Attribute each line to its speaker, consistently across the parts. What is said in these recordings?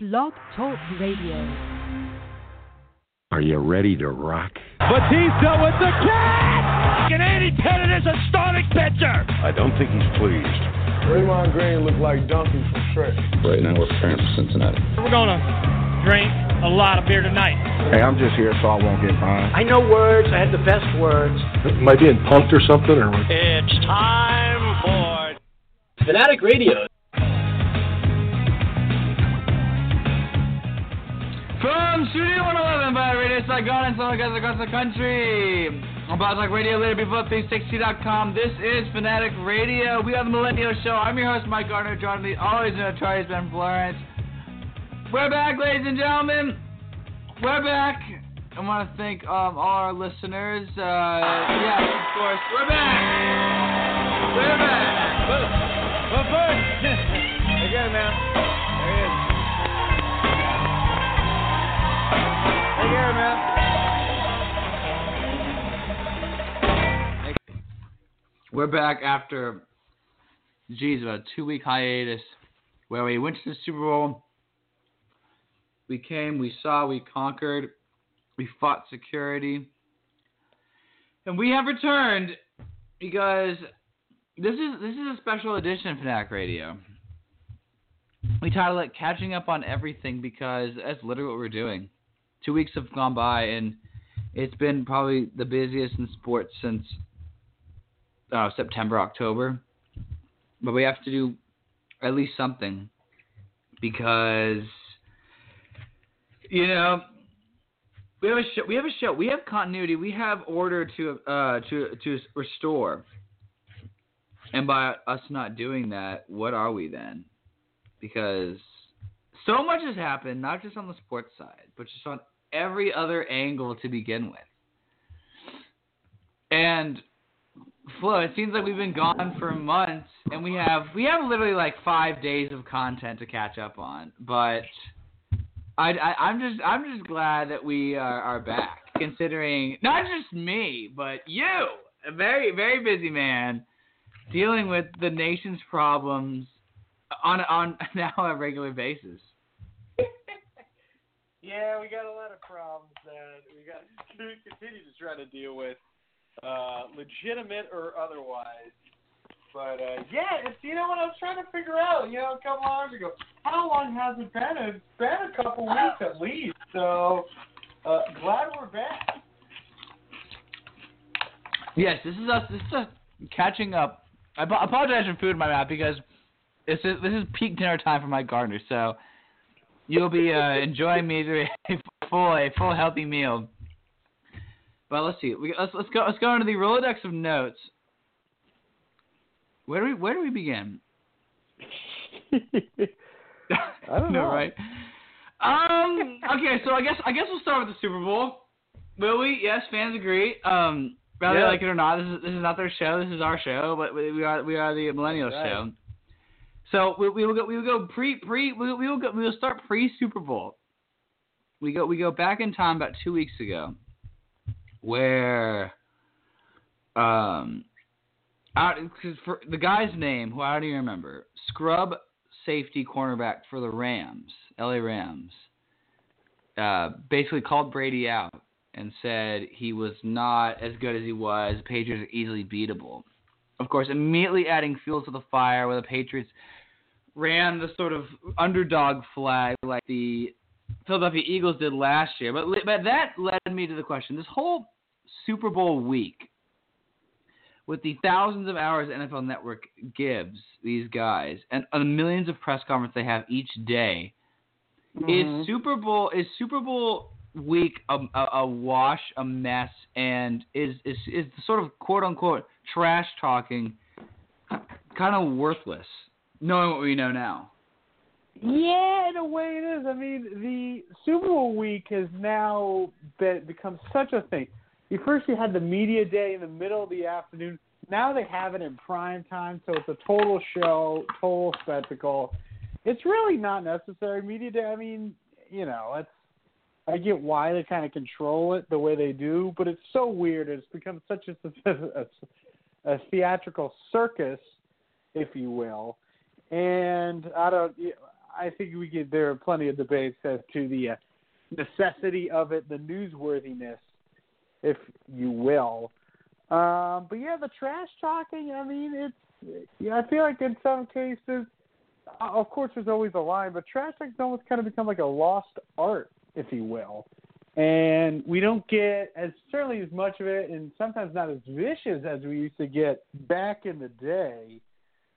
Speaker 1: Blog Talk Radio.
Speaker 2: Are you ready to rock?
Speaker 3: Batista with the catch! And Andy Pettitte is a starting pitcher!
Speaker 4: I don't think he's pleased.
Speaker 5: Draymond Green looked like Donkey from Shrek.
Speaker 6: Right now we're preparing for Cincinnati.
Speaker 7: We're gonna drink a lot of beer tonight.
Speaker 8: Hey, I'm just here so I won't get fined.
Speaker 9: I know words. I had the best words.
Speaker 4: Am I being punked or something? Or
Speaker 3: It's time for
Speaker 9: Fanatic Radio.
Speaker 10: From Studio 111 by Radio Saigon and some guys across the country. About like Radio Later Before 360.com. This is Fanatic Radio. We are the Millennial Show. I'm your host, Mike Gardner. Joining me always in Charlie's Ben Florence. We're back, ladies and gentlemen. We're back. I want to thank um, all our listeners. Uh, of course. We're back. We're back.
Speaker 7: But first, again, man. Man.
Speaker 10: We're back after, geez, about a two week hiatus where we went to the Super Bowl. We came, we saw, we conquered, we fought security. And we have returned because this is this is a special edition of Fanatic Radio. We title it Catching Up on Everything because that's literally what we're doing. Two weeks have gone by and it's been probably the busiest in sports since uh, September, October. But we have to do at least something because you know we have a show. We have a show. We have continuity. We have order to uh, to to restore. And by us not doing that, what are we then? Because so much has happened, not just on the sports side, but just on every other angle to begin with. And Flo, it seems like we've been gone for months, and we have we have literally like five days of content to catch up on. But I, I am just I'm just glad that we are, are back, considering not just me, but you, a very very busy man, dealing with the nation's problems on on now a regular basis.
Speaker 11: Yeah, we got a lot of problems that we got to continue to try to deal with, uh, legitimate or otherwise. But uh, yeah, it's you know what I was trying to figure out. You know, a couple hours ago, how long has it been? It's been a couple weeks at least. So uh, glad we're back.
Speaker 10: Yes, this is us. This is us catching up. I apologize for food in my mouth because this is this is peak dinner time for Mike Gardner. So you'll be uh, enjoying me through a full a full healthy meal. But let's see. We, let's let's go let's go into the Rolodex of notes. Where do we where do we begin?
Speaker 11: I don't
Speaker 10: no,
Speaker 11: know.
Speaker 10: right? Um. Okay, so I guess I guess we'll start with the Super Bowl. Will we? Yes, fans agree. Um, whether
Speaker 11: Yeah.
Speaker 10: they like it or not, this is this is not their show. This is our show, but we are we are the Millennials
Speaker 11: Right.
Speaker 10: show. So we, we will go we will go pre pre we, we will go we will start pre Super Bowl. We go we go back in time about two weeks ago, where um out cause for the guy's name who I don't even remember scrub safety cornerback for the Rams L.A. Rams uh, basically called Brady out and said he was not as good as he was. Patriots are easily beatable. Of course, immediately adding fuel to the fire where the Patriots ran the sort of underdog flag like the Philadelphia Eagles did last year. But but that led me to the question: this whole Super Bowl week, with the thousands of hours NFL Network gives these guys and the millions of press conferences they have each day,
Speaker 11: Mhm.
Speaker 10: is Super Bowl is Super Bowl week a, a, a wash, a mess, and is is is the sort of quote unquote trash talking kind of worthless, knowing what we know now.
Speaker 11: Yeah, in a way it is. I mean, the Super Bowl week has now been, become such a thing. You first you had the media day in the middle of the afternoon. Now they have it in prime time, so it's a total show, total spectacle. It's really not necessary. Media day. I mean, you know, it's. I get why they kind of control it the way they do, but it's so weird. It's become such a, a, a theatrical circus, if you will. And I don't. I think we could. There are plenty of debates as to the uh, necessity of it, the newsworthiness, if you will. Um, but yeah, the trash talking. I mean, it's. Yeah, I feel like in some cases, uh, of course, there's always a line, but trash talking's almost kind of become like a lost art, if you will. And we don't get as certainly as much of it, and sometimes not as vicious as we used to get back in the day.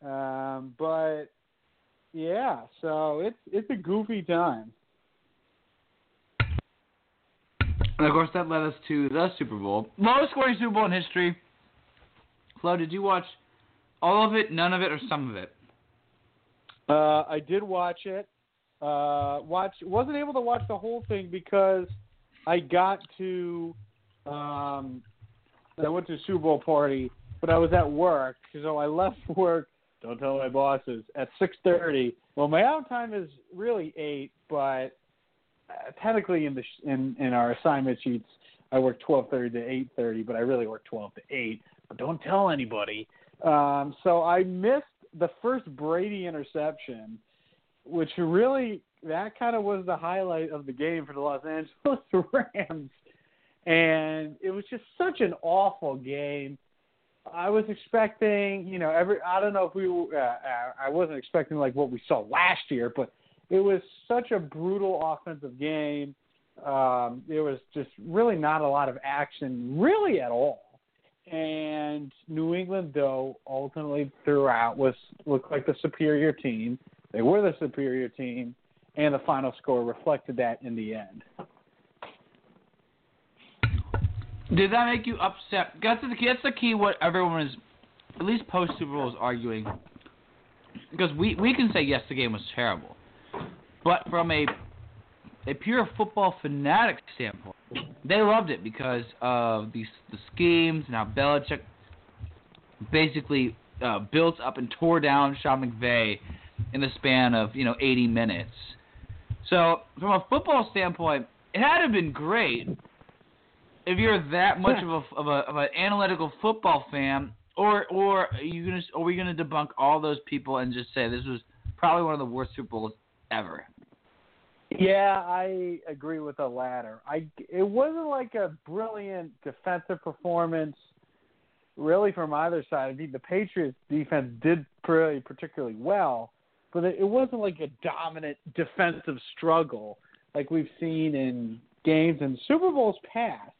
Speaker 11: Um, but yeah, so it's it's a goofy time.
Speaker 10: And of course, that led us to the Super Bowl, lowest scoring Super Bowl in history. Flo, did you watch all of it, none of it, or some of it?
Speaker 11: Uh, I did watch it. Uh, watch wasn't able to watch the whole thing because I got to um, I went to a Super Bowl party, but I was at work, so I left work. Don't tell my bosses at six thirty. Well, my out time is really eight, but uh, technically in the sh- in in our assignment sheets, I work twelve thirty to eight thirty, but I really work twelve to eight. But don't tell anybody. Um, so I missed the first Brady interception, which really that kind of was the highlight of the game for the Los Angeles Rams, and it was just such an awful game. I was expecting, you know, every I don't know if we uh, uh, I wasn't expecting like what we saw last year, but it was such a brutal offensive game. Um, there was just really not a lot of action, really at all. And New England, though, ultimately throughout was looked like the superior team. They were the superior team, and the final score reflected that in the end.
Speaker 10: Did that make you upset? That's the key. That's the key. What everyone is, at least post Super Bowl, is arguing. Because we we can say yes, the game was terrible, but from a a pure football fanatic standpoint, they loved it because of these the schemes and how Belichick basically uh, built up and tore down Sean McVay in the span of you know 80 minutes. So from a football standpoint, it had to have been great if you're that much of a of a of an analytical football fan, or or are you gonna are we gonna debunk all those people and just say this was probably one of the worst Super Bowls ever?
Speaker 11: Yeah, I agree with the latter. I it wasn't like a brilliant defensive performance, really from either side. I mean, the Patriots defense did pretty particularly well, but it wasn't like a dominant defensive struggle like we've seen in games and Super Bowls past.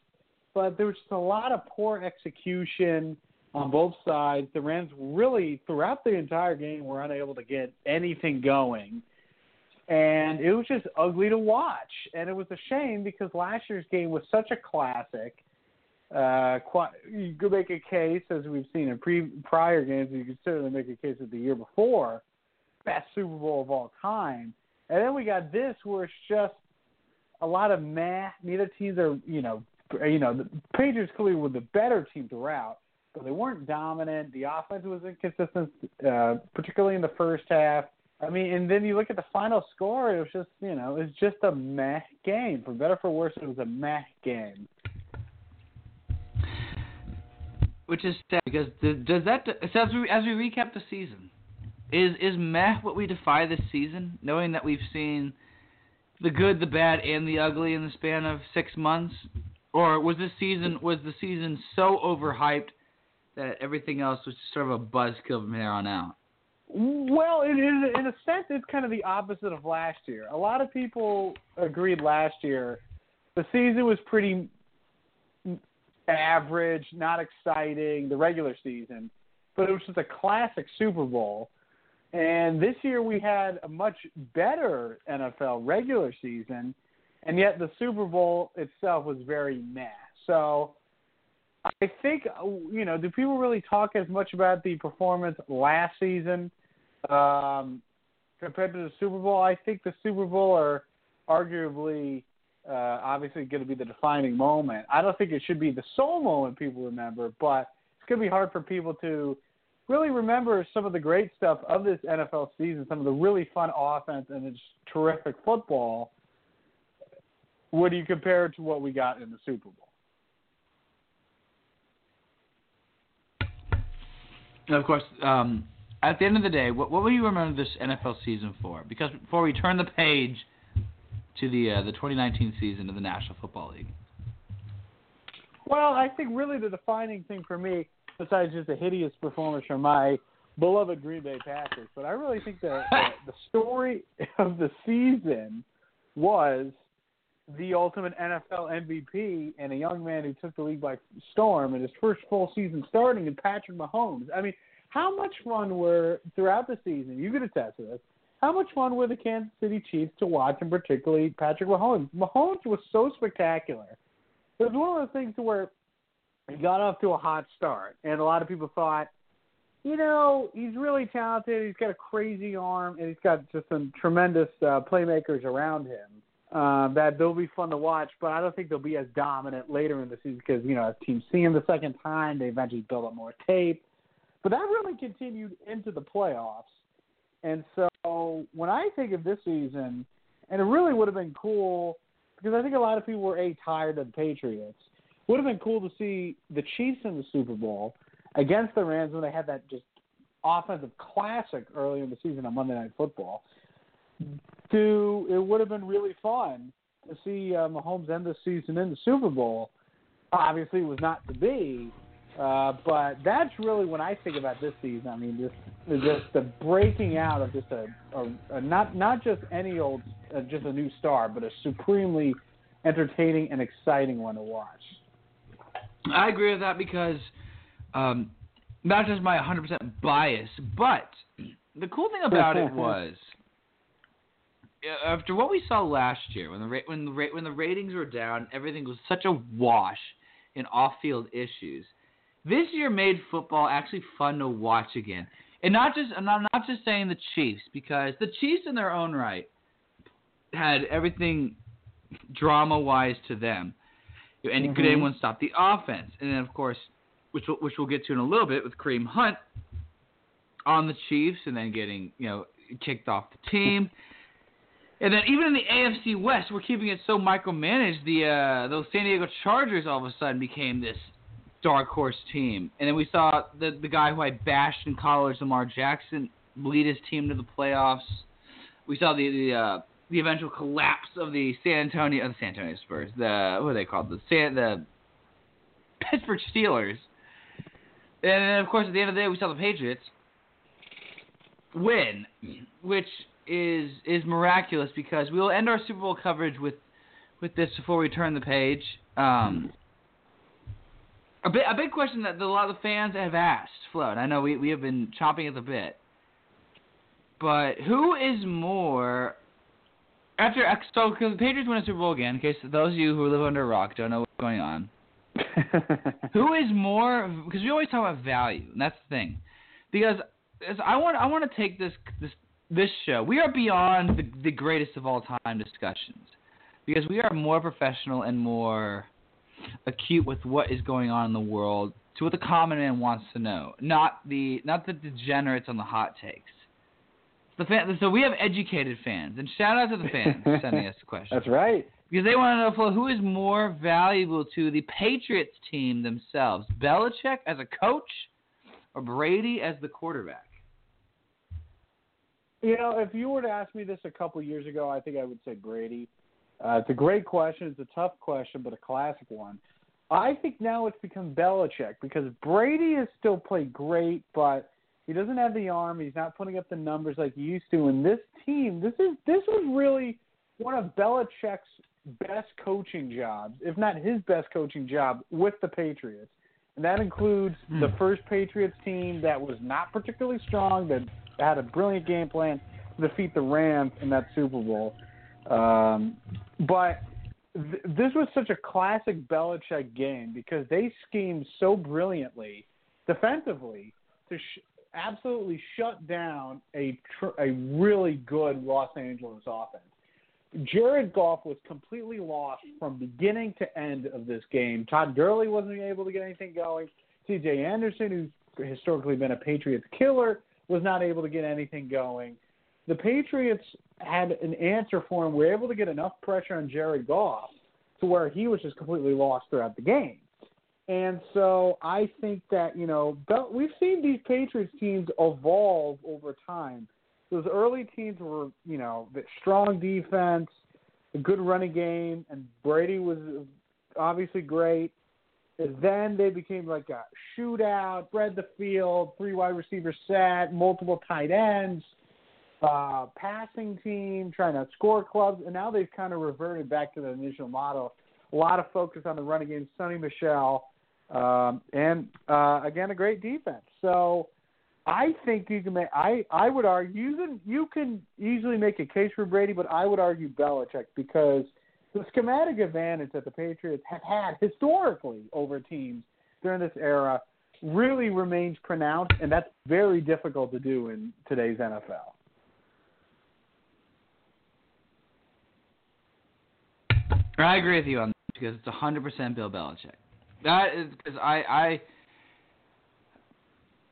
Speaker 11: But there was just a lot of poor execution on both sides. The Rams really, throughout the entire game, were unable to get anything going and it was just ugly to watch. And it was a shame because last year's game was such a classic. Uh, you could make a case, as we've seen in pre, prior games, you could certainly make a case of the year before, best Super Bowl of all time. And then we got this, where it's just a lot of meh. Neither teams are, you know, you know, the Patriots clearly were the better team throughout, but they weren't dominant. The offense was inconsistent, uh, particularly in the first half I mean, and then you look at the final score. It was just, you know, it was just a meh game. For better for worse, it was a meh game.
Speaker 10: Which is sad because does that so as we as we recap the season, is is meh what we defy this season? Knowing that we've seen the good, the bad, and the ugly in the span of six months, or was this season was the season so overhyped that everything else was just sort of a buzzkill from here on out?
Speaker 11: Well, it is in a sense it's kind of the opposite of last year. A lot of people agreed last year the season was pretty average, not exciting, the regular season, but it was just a classic Super Bowl. And this year we had a much better NFL regular season, and yet the Super Bowl itself was very meh. So I think you know, do people really talk as much about the performance last season um, compared to the Super Bowl, I think the Super Bowl are arguably uh, obviously going to be the defining moment. I don't think it should be the sole moment people remember, but it's going to be hard for people to really remember some of the great stuff of this NFL season, some of the really fun offense and its terrific football. What do you compare to what we got in the Super Bowl?
Speaker 10: And of course, um, at the end of the day, what, what will you remember this NFL season for? Because before we turn the page to the uh, the 2019 season of the National Football League.
Speaker 11: Well, I think really the defining thing for me, besides just a hideous performance from my beloved Green Bay Packers, but I really think that the, the story of the season was the ultimate NFL MVP and a young man who took the league by storm in his first full season starting in Patrick Mahomes. I mean, how much fun were throughout the season? You could attest to this. How much fun were the Kansas City Chiefs to watch, and particularly Patrick Mahomes? Mahomes was so spectacular. It was one of those things where he got off to a hot start, and a lot of people thought, you know, he's really talented. He's got a crazy arm, and he's got just some tremendous uh, playmakers around him uh, that they'll be fun to watch, but I don't think they'll be as dominant later in the season because, you know, as teams see him the second time, they eventually build up more tape. But that really continued into the playoffs. And so when I think of this season, and it really would have been cool because I think a lot of people were a tired of the Patriots. Would have been cool to see the Chiefs in the Super Bowl against the Rams when they had that just offensive classic early in the season on Monday Night Football to it would have been really fun to see uh, Mahomes end the season in the Super Bowl. Obviously, it was not to be, uh, but that's really when I think about this season. I mean, just just the breaking out of just a, a, a not not just any old, uh, just a new star, but a supremely entertaining and exciting one to watch.
Speaker 10: I agree with that because um, not just my 100% bias, but the cool thing about it was after what we saw last year, when the ra- when the ra- when the ratings were down, everything was such a wash in off-field issues. This year made football actually fun to watch again, and not just I'm not, not just saying the Chiefs because the Chiefs in their own right had everything drama-wise to them, and
Speaker 11: mm-hmm.
Speaker 10: could anyone stop the offense? And then of course, which we'll, which we'll get to in a little bit with Kareem Hunt on the Chiefs, and then getting you know kicked off the team. And then even in the AFC West, we're keeping it so micromanaged. The uh, those San Diego Chargers all of a sudden became this dark horse team. And then we saw the the guy who I bashed in college, Lamar Jackson, lead his team to the playoffs. We saw the the uh, the eventual collapse of the San Antonio, the San Antonio Spurs. The what are they called? The San the Pittsburgh Steelers. And then of course at the end of the day, we saw the Patriots win, which is is miraculous because we will end our Super Bowl coverage with with this before we turn the page. Um, a bit a big question that a lot of the fans have asked, Flo. I know we we have been chopping at the bit, but who is more after so because the Patriots win a Super Bowl again? In case those of you who live under a rock don't know what's going on. who is more because we always talk about value, and that's the thing. Because I want I want to take this this this show, we are beyond the, the greatest of all time discussions because we are more professional and more acute with what is going on in the world to what the common man wants to know, not the not the degenerates on the hot takes. The fan, so we have educated fans, and shout out to the fans sending us the questions.
Speaker 11: That's right.
Speaker 10: Because they want to know who is more valuable to the Patriots team themselves, Belichick as a coach or Brady as the quarterback.
Speaker 11: You know, if you were to ask me this a couple of years ago, I think I would say Brady. Uh, it's a great question. It's a tough question, but a classic one. I think now it's become Belichick because Brady has still played great, but he doesn't have the arm. He's not putting up the numbers like he used to. And this team, this is this was really one of Belichick's best coaching jobs, if not his best coaching job, with the Patriots. And that includes hmm. the first Patriots team that was not particularly strong, that had a brilliant game plan to defeat the Rams in that Super Bowl. Um, but th- this was such a classic Belichick game because they schemed so brilliantly defensively to sh- absolutely shut down a tr- a really good Los Angeles offense. Jared Goff was completely lost from beginning to end of this game. Todd Gurley wasn't able to get anything going. C.J. Anderson, who's historically been a Patriots killer, was not able to get anything going. The Patriots had an answer for him. We were able to get enough pressure on Jared Goff to where he was just completely lost throughout the game. And so I think that, you know, we've seen these Patriots teams evolve over time. Those early teams were, you know, strong defense, a good running game, and Brady was obviously great. Then they became like a shootout, spread the field, three wide receiver set, multiple tight ends, uh, passing team, trying to score clubs, and now they've kind of reverted back to the initial model. A lot of focus on the running game, Sony Michel, um, and uh, again a great defense. So I think you can make. I I would argue you can you can easily make a case for Brady, but I would argue Belichick because the schematic advantage that the Patriots have had historically over teams during this era really remains pronounced, and that's very difficult to do in today's NFL.
Speaker 10: I agree with you on this because it's 100% Bill Belichick. That is because I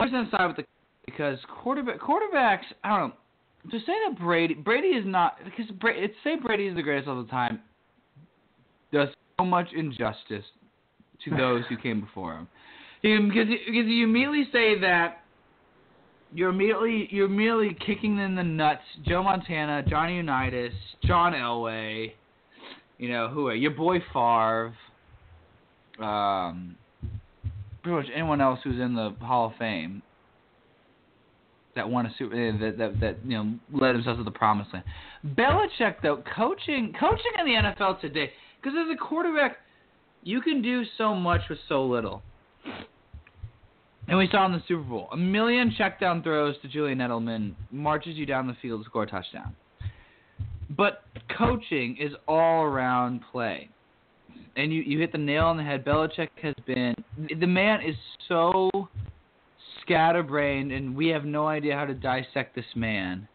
Speaker 10: I the side with the because quarterback quarterbacks I don't know to say that Brady Brady is not because Brady, say Brady is the greatest of the time does so much injustice to those who came before him. Because because you immediately say that you're immediately you're immediately kicking in the nuts Joe Montana, Johnny Unitas, John Elway, you know who are your boy Favre, um, pretty much anyone else who's in the Hall of Fame that won a super eh, that that, that you know led themselves to the promised land. Belichick though coaching coaching in the NFL today because as a quarterback you can do so much with so little. And we saw in the Super Bowl a million check down throws to Julian Edelman marches you down the field to score a touchdown. But coaching is all around play and you, you hit the nail on the head. Belichick has been the man is so scatterbrained, and we have no idea how to dissect this man.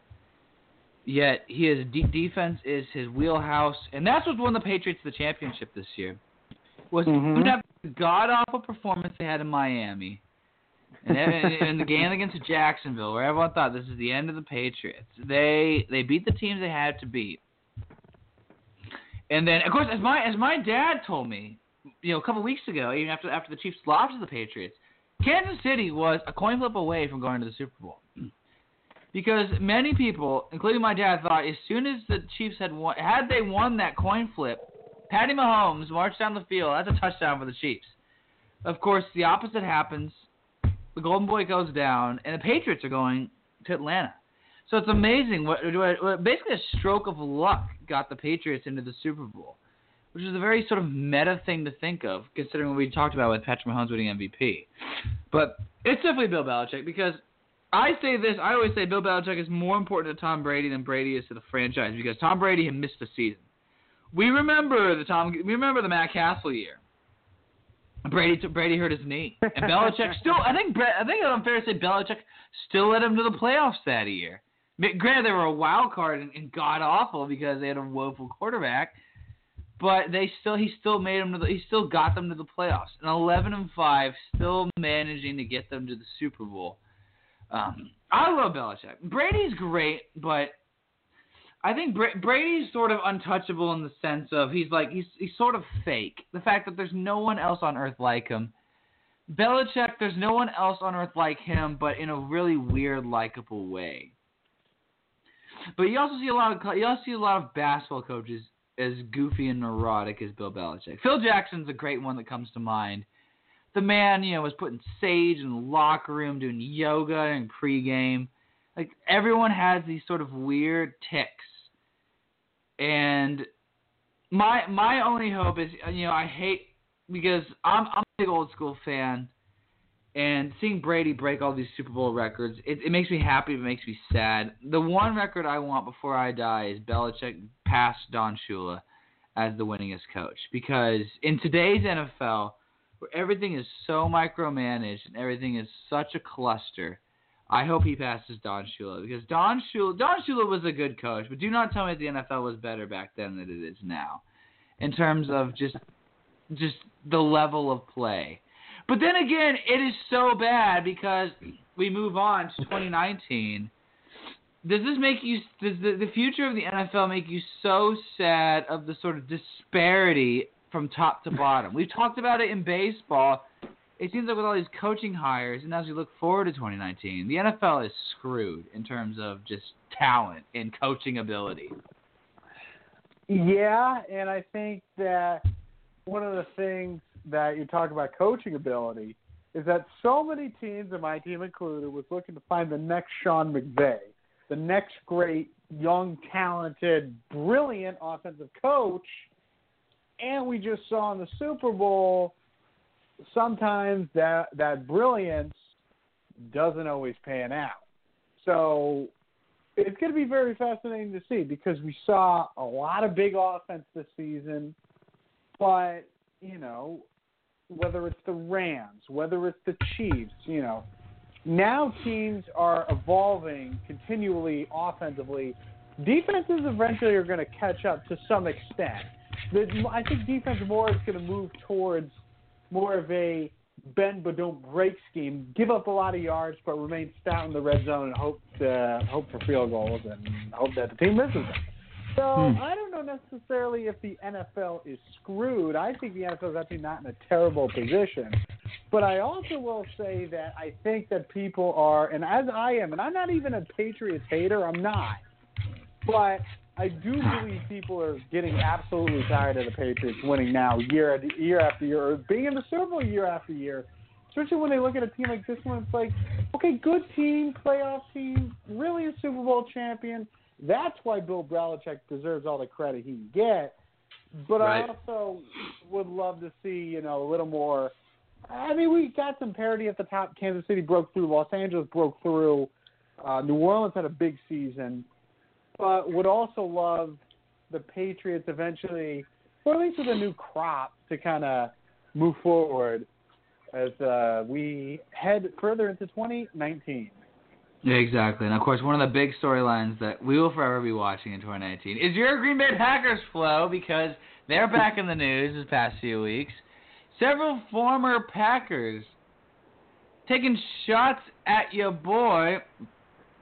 Speaker 10: Yet he is de- defense is his wheelhouse, and that's what won the Patriots the championship this year. Was
Speaker 11: mm-hmm.
Speaker 10: god awful performance they had in Miami, and in the game against Jacksonville, where everyone thought this is the end of the Patriots. They they beat the teams they had to beat. And then, of course, as my as my dad told me, you know, a couple weeks ago, even after after the Chiefs lost to the Patriots, Kansas City was a coin flip away from going to the Super Bowl. Because many people, including my dad, thought as soon as the Chiefs had won, had they won that coin flip, Patty Mahomes marched down the field. That's a touchdown for the Chiefs. Of course, the opposite happens. The Golden Boy goes down, and the Patriots are going to Atlanta. So it's amazing what, what basically a stroke of luck got the Patriots into the Super Bowl, which is a very sort of meta thing to think of, considering what we talked about with Patrick Mahomes winning MVP. But it's definitely Bill Belichick because I say this. I always say Bill Belichick is more important to Tom Brady than Brady is to the franchise because Tom Brady had missed the season. We remember the Tom. We remember the Matt Cassel year. Brady Brady hurt his knee, and Belichick still. I think I think it's unfair to say Belichick still led him to the playoffs that year. Granted, they were a wild card and, and god awful because they had a woeful quarterback, but they still he still made them to the, he still got them to the playoffs. And 11 and five, still managing to get them to the Super Bowl. Um, I love Belichick. Brady's great, but I think Bra- Brady's sort of untouchable in the sense of he's like he's he's sort of fake. The fact that there's no one else on earth like him. Belichick, there's no one else on earth like him, but in a really weird, likable way. But you also see a lot of you also see a lot of basketball coaches as goofy and neurotic as Bill Belichick. Phil Jackson's a great one that comes to mind. The man, you know, was putting sage in the locker room, doing yoga and pregame. Like everyone has these sort of weird ticks, and my my only hope is, you know, I hate because I'm I'm a big old school fan and seeing Brady break all these Super Bowl records, it, it makes me happy. It makes me sad. The one record I want before I die is Belichick past Don Shula as the winningest coach. Because in today's NFL, where everything is so micromanaged and everything is such a cluster, I hope he passes Don Shula because Don Shula Don Shula was a good coach, but do not tell me that the NFL was better back then than it is now, in terms of just just the level of play. But then again, it is so bad because we move on to 2019. Does this make you? Does the, the future of the NFL make you so sad of the sort of disparity from top to bottom? We've talked about it in baseball it seems like with all these coaching hires, and as we look forward to 2019, the NFL is screwed in terms of just talent and coaching ability.
Speaker 11: Yeah, and I think that one of the things that you talk about coaching ability is that so many teams, and my team included, was looking to find the next Sean McVay, the next great young, talented, brilliant offensive coach. And we just saw in the Super Bowl sometimes that that brilliance doesn't always pan out. So it's going to be very fascinating to see because we saw a lot of big offense this season, but you know, whether it's the Rams, whether it's the Chiefs, you know, now teams are evolving continually offensively. Defenses eventually are going to catch up to some extent. I think defense more is going to move towards more of a bend but don't break scheme. Give up a lot of yards but remain stout in the red zone and hope to, hope for field goals and hope that the team misses them. So hmm. I don't know necessarily if the NFL is screwed. I think the NFL is actually not in a terrible position. But I also will say that I think that people are, and as I am, and I'm not even a Patriots hater, I'm not. But I do believe people are getting absolutely tired of the Patriots winning now year after year after year, or being in the Super Bowl year after year. Especially when they look at a team like this one, it's like, okay, good team, playoff team, really a Super Bowl champion. That's why Bill Belichick deserves all the credit he can get. But right. I also would love to see, you know, a little more. I mean, we got some parity at the top. Kansas City broke through. Los Angeles broke through. Uh, New Orleans had a big season but would also love the Patriots eventually, or at least with a new crop, to kind of move forward as uh, we head further into 2019.
Speaker 10: Yeah, exactly. And of course, one of the big storylines that we will forever be watching in 2019 is your Green Bay Packers Flo because they're back in the news this past few weeks. Several former Packers taking shots at your boy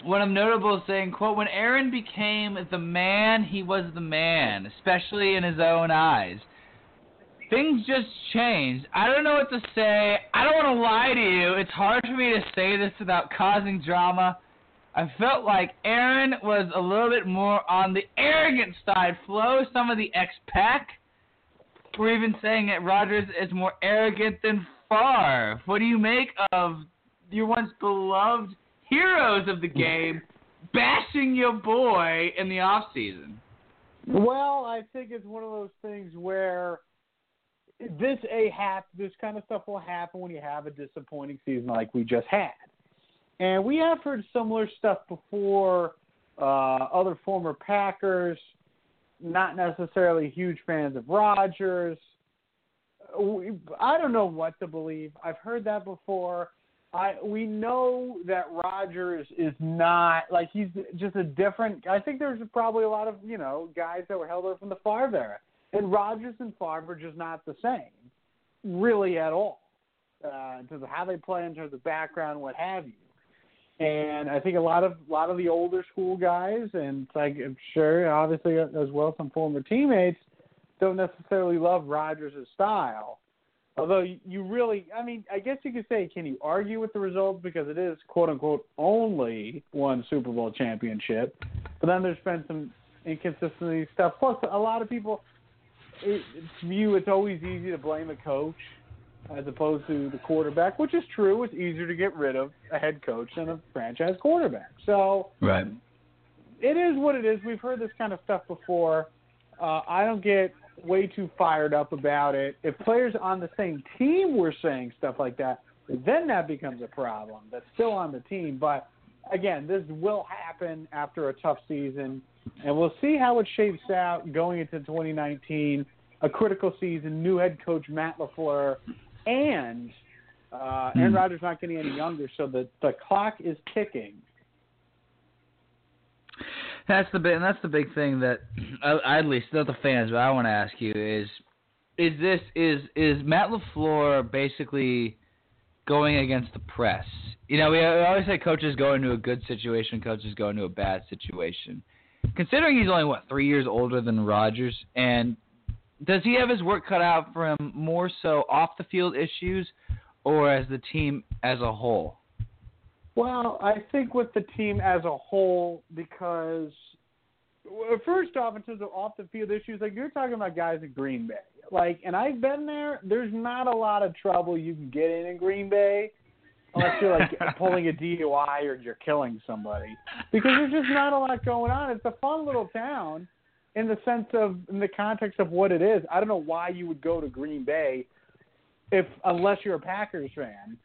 Speaker 10: one of notable saying, quote, when Aaron became the man, he was the man, especially in his own eyes. Things just changed. I don't know what to say. I don't want to lie to you. It's hard for me to say this without causing drama. I felt like Aaron was a little bit more on the arrogant side. Flo, some of the ex-Pack were even saying that Rodgers is more arrogant than Favre. What do you make of your once beloved heroes of the game bashing your boy in the off season.
Speaker 11: Well, I think it's one of those things where this a hap this kind of stuff will happen when you have a disappointing season like we just had. And we have heard similar stuff before. Uh, other former Packers, not necessarily huge fans of Rodgers. I don't know what to believe. I've heard that before. I we know that Rodgers is not like he's just a different. I think there's probably a lot of you know guys that were held up from the Favre era, and Rodgers and Favre are just not the same, really at all, uh, in terms of how they play, in terms of background, what have you. And I think a lot of a lot of the older school guys, and like I'm sure, obviously as well, some former teammates, don't necessarily love Rodgers' style. Although you really, I mean, I guess you could say, can you argue with the results because it is quote unquote only one Super Bowl championship, but then there's been some inconsistency stuff. Plus, a lot of people it, view it's always easy to blame a coach as opposed to the quarterback, which is true. It's easier to get rid of a head coach than a franchise quarterback. So,
Speaker 10: right,
Speaker 11: it is what it is. We've heard this kind of stuff before. Uh, I don't get way too fired up about it. If players on the same team were saying stuff like that, then that becomes a problem. That's still on the team. But again, this will happen after a tough season, and we'll see how it shapes out going into 2019. A critical season, new head coach Matt LaFleur, and uh, Aaron hmm. Rodgers not getting any younger, so the the clock is ticking
Speaker 10: that's the big, and that's the big thing that I, at least not the fans, but I want to ask you is, is this is is Matt LaFleur basically going against the press? You know, we always say coaches go into a good situation, coaches go into a bad situation. Considering he's only what three years older than Rodgers, and does he have his work cut out for him more so off the field issues, or as the team as a whole?
Speaker 11: Well, I think with the team as a whole, because first off, in terms of off the field issues, like you're talking about guys in Green Bay, like, and I've been there. There's not a lot of trouble you can get in in Green Bay, unless you're like pulling a DUI or you're killing somebody, because there's just not a lot going on. It's a fun little town, in the sense of in the context of what it is. I don't know why you would go to Green Bay, if unless you're a Packers fan.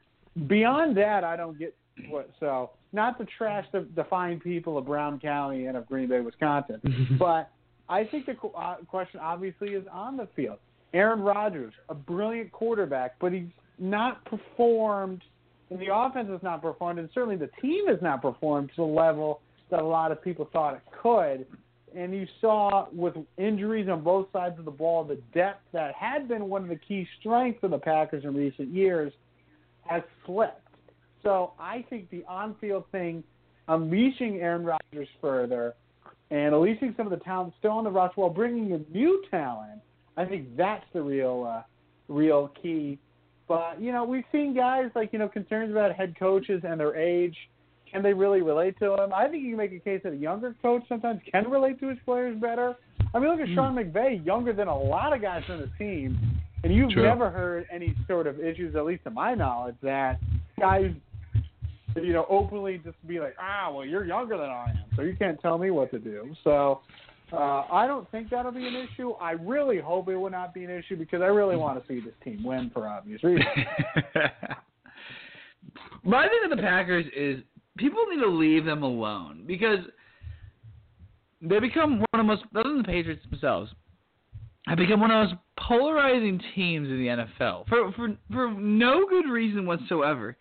Speaker 11: Beyond that, I don't get what so not to trash the, the fine people of Brown County and of Green Bay, Wisconsin, but I think the uh, question obviously is on the field. Aaron Rodgers, a brilliant quarterback, but he's not performed, and the offense has not performed, and certainly the team has not performed to the level that a lot of people thought it could. And you saw with injuries on both sides of the ball, the depth that had been one of the key strengths of the Packers in recent years has slipped. So I think the on-field thing, unleashing Aaron Rodgers further, and unleashing some of the talent still on the roster while bringing in new talent, I think that's the real, uh, real key. But you know, we've seen guys like you know concerns about head coaches and their age. Can they really relate to them? I think you can make a case that a younger coach sometimes can relate to his players better. I mean, look at Sean McVay, younger than a lot of guys on the team, and you've
Speaker 10: True.
Speaker 11: never heard any sort of issues, at least to my knowledge, that guys you know, openly just be like, ah, well, you're younger than I am, so you can't tell me what to do. So uh, I don't think that'll be an issue. I really hope it will not be an issue because I really want to see this team win for obvious reasons.
Speaker 10: My thing with the Packers is people need to leave them alone because they become one of the most, other than the Patriots themselves, have become one of the most polarizing teams in the NFL for for for no good reason whatsoever.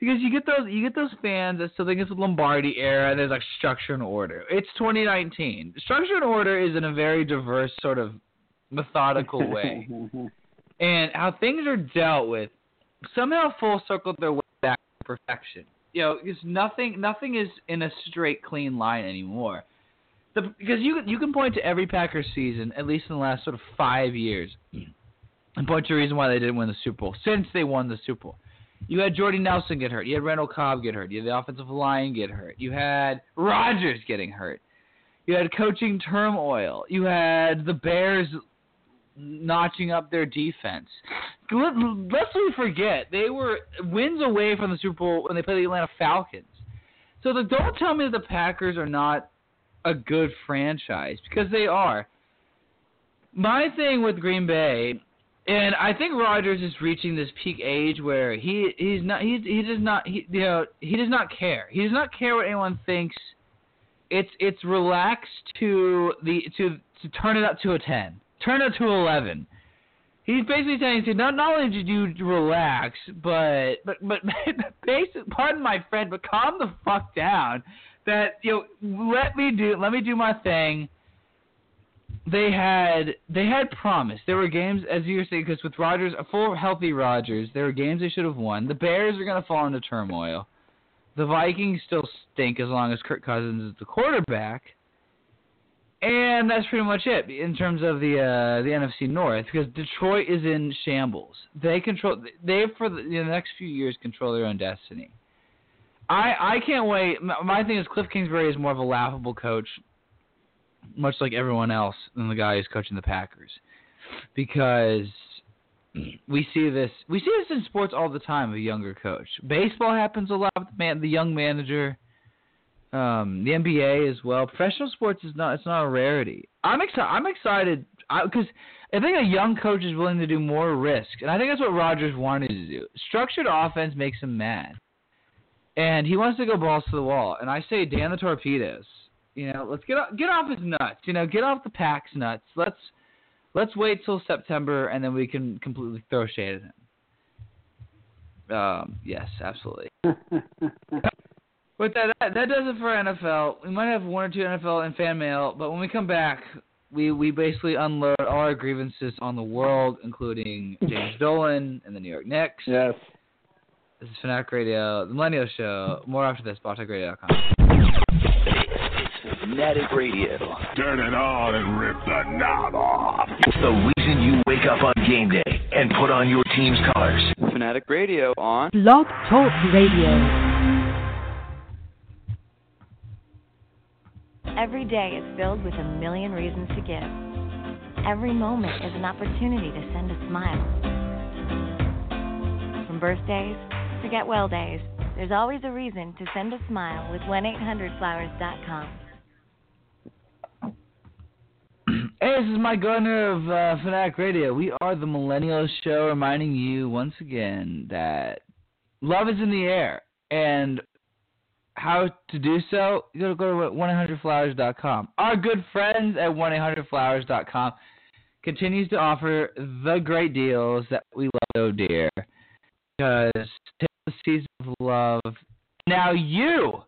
Speaker 10: Because you get those you get those fans that still think it's the Lombardi era and there's like structure and order. It's 2019. Structure and order is in a very diverse sort of methodical way, and how things are dealt with somehow full circled their way back to perfection. You know, because nothing nothing is in a straight clean line anymore. The, because you you can point to every Packers season, at least in the last sort of five years, and point to a reason why they didn't win the Super Bowl since they won the Super Bowl. You had Jordy Nelson get hurt. You had Randall Cobb get hurt. You had the offensive line get hurt. You had Rodgers getting hurt. You had coaching turmoil. You had the Bears notching up their defense. Let, lest we forget, they were wins away from the Super Bowl when they played the Atlanta Falcons. So the, don't tell me that the Packers are not a good franchise because they are. My thing with Green Bay and I think Rodgers is reaching this peak age where he he's not he he does not he you know he does not care. He does not care what anyone thinks. It's it's relaxed to the to to turn it up to a ten, turn it to eleven. He's basically saying to not not only did you relax, but but but basically, pardon my friend, but calm the fuck down. That you know, let me do let me do my thing they had they had promise. There were games, as you were saying, because with Rodgers, a full healthy Rodgers, there were games they should have won. The Bears are going to fall into turmoil. The Vikings still stink as long as Kirk Cousins is the quarterback. And that's pretty much it in terms of the uh, the NFC North because Detroit is in shambles. They control they for the, the next few years control their own destiny. I I can't wait. My, my thing is Cliff Kingsbury is more of a laughable coach much like everyone else than the guy who's coaching the Packers, because we see this we see this in sports all the time. A younger coach. Baseball happens a lot with the man, the young manager. Um, the NBA as well. Professional sports is not it's not a rarity. I'm excited. I'm excited because I, I think a young coach is willing to do more risk, and I think that's what Rodgers wanted to do. Structured offense makes him mad, and he wants to go balls to the wall. And I say, Dan the torpedoes. You know, let's get off, get off his nuts. You know, get off the Pack's nuts. Let's let's wait till September and then we can completely throw shade at him. Um, yes, absolutely. but that, that that does it for NFL. We might have one or two NFL and fan mail, but when we come back, we we basically unload all our grievances on the world, including James Dolan and the New York Knicks.
Speaker 11: Yes.
Speaker 10: This is Fanatic Radio, the Millennial Show. More after this, BlogTalkRadio.com.
Speaker 12: Fanatic Radio.
Speaker 13: Turn it on and rip the knob off.
Speaker 12: It's the reason you wake up on game day and put on your team's colors.
Speaker 13: Fanatic Radio on
Speaker 1: Blog Talk Radio.
Speaker 14: Every day is filled with a million reasons to give. Every moment is an opportunity to send a smile. From birthdays to get well days, there's always a reason to send a smile with 1-800-Flowers.com.
Speaker 10: Hey, this is Mike Gardner of uh, Fanatic Radio. We are the Millennial Show, reminding you once again that love is in the air. And how to do so, you gotta go to 1-800-Flowers.com. Our good friends at 1-800-Flowers.com continues to offer the great deals that we love so dear. Because the season of love. Now you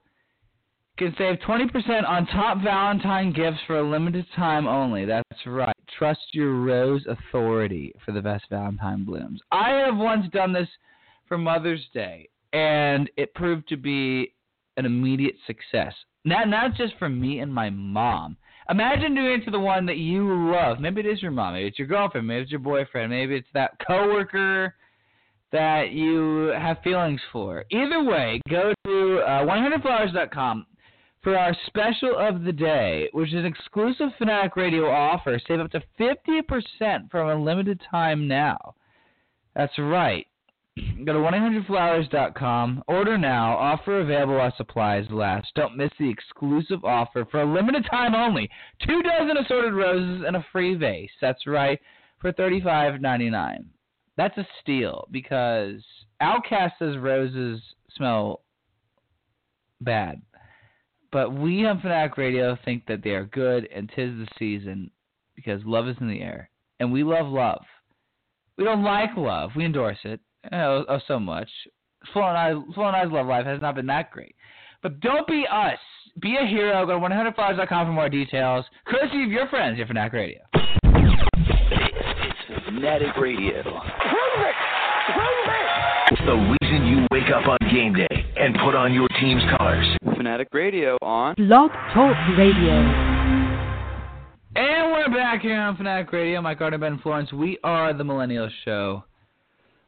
Speaker 10: can save 20% on top Valentine gifts for a limited time only. That's right. Trust your rose authority for the best Valentine blooms. I have once done this for Mother's Day, and it proved to be an immediate success. Not not just for me and my mom. Imagine doing it to the one that you love. Maybe it is your mom. Maybe it's your girlfriend. Maybe it's your boyfriend. Maybe it's that coworker that you have feelings for. Either way, go to uh, 100flowers.com for our special of the day, which is an exclusive Fanatic Radio offer. Save up to 50% from a limited time now. That's right. Go to 100flowers.com. Order now. Offer available while supplies last. Don't miss the exclusive offer for a limited time only. Two dozen assorted roses and a free vase. That's right. For $35.99. That's a steal because Outcast says roses smell bad. But we on Fanatic Radio think that they are good and tis the season because love is in the air. And we love love. We don't like love. We endorse it. Oh, oh so much. Flo and I Flo and I's love life has not been that great. But don't be us. Be a hero. Go to 100flowers.com for more details. Courtesy of your friends here for Fanatic Radio.
Speaker 12: Fanatic Radio. It's the reason you wake up on game day and put on your team's colors.
Speaker 13: Fanatic Radio on
Speaker 1: Blog Talk Radio.
Speaker 10: And we're back here on Fanatic Radio. Mike Gardner, Ben Florence. We are the Millennial Show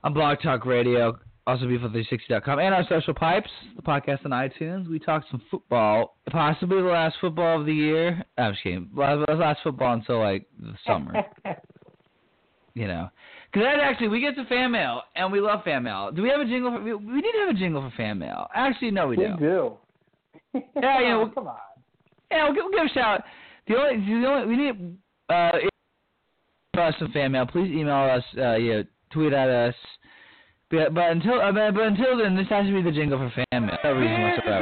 Speaker 10: on Blog Talk Radio, also Beautiful360.com, and our Social Pipes, the podcast on iTunes. We talk some football, possibly the last football of the year. I'm just kidding. Last, last football until like the summer. you know, because that actually we get to fan mail and we love fan mail. Do we have a jingle? For, we, we need to have a jingle for fan mail. Actually, no, we,
Speaker 11: we
Speaker 10: do.
Speaker 11: We do.
Speaker 10: Yeah, you know,
Speaker 11: oh, come on.
Speaker 10: Yeah, we'll, we'll give a shout. The only, the only we need uh, us some fan mail. Please email us. Uh, you know, tweet at us. But, but until uh, but, but until then, this has to be the jingle for fan mail. No reason whatsoever.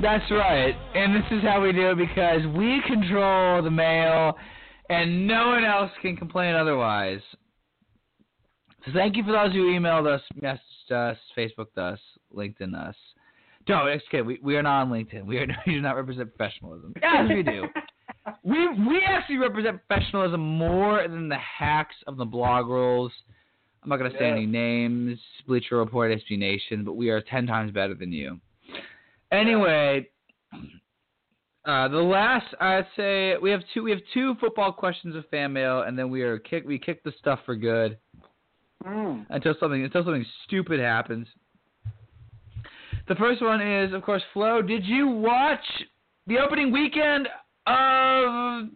Speaker 10: That's right. And this is how we do it because we control the mail and no one else can complain otherwise. So thank you for those who emailed us, messaged us, Facebooked us, LinkedIn us. No, it's okay. We, we are not on LinkedIn. We, are, we do not represent professionalism. Yes, we do. we we actually represent professionalism more than the hacks of the blog rules. I'm not going to say
Speaker 11: Yeah.
Speaker 10: any names, Bleacher Report, SB Nation, but we are 10 times better than you. Anyway, uh, the last I'd say we have two we have two football questions of fan mail, and then we are kick we kick the stuff for good
Speaker 11: Mm.
Speaker 10: until something until something stupid happens. The first one is, of course, Flo. Did you watch the opening weekend of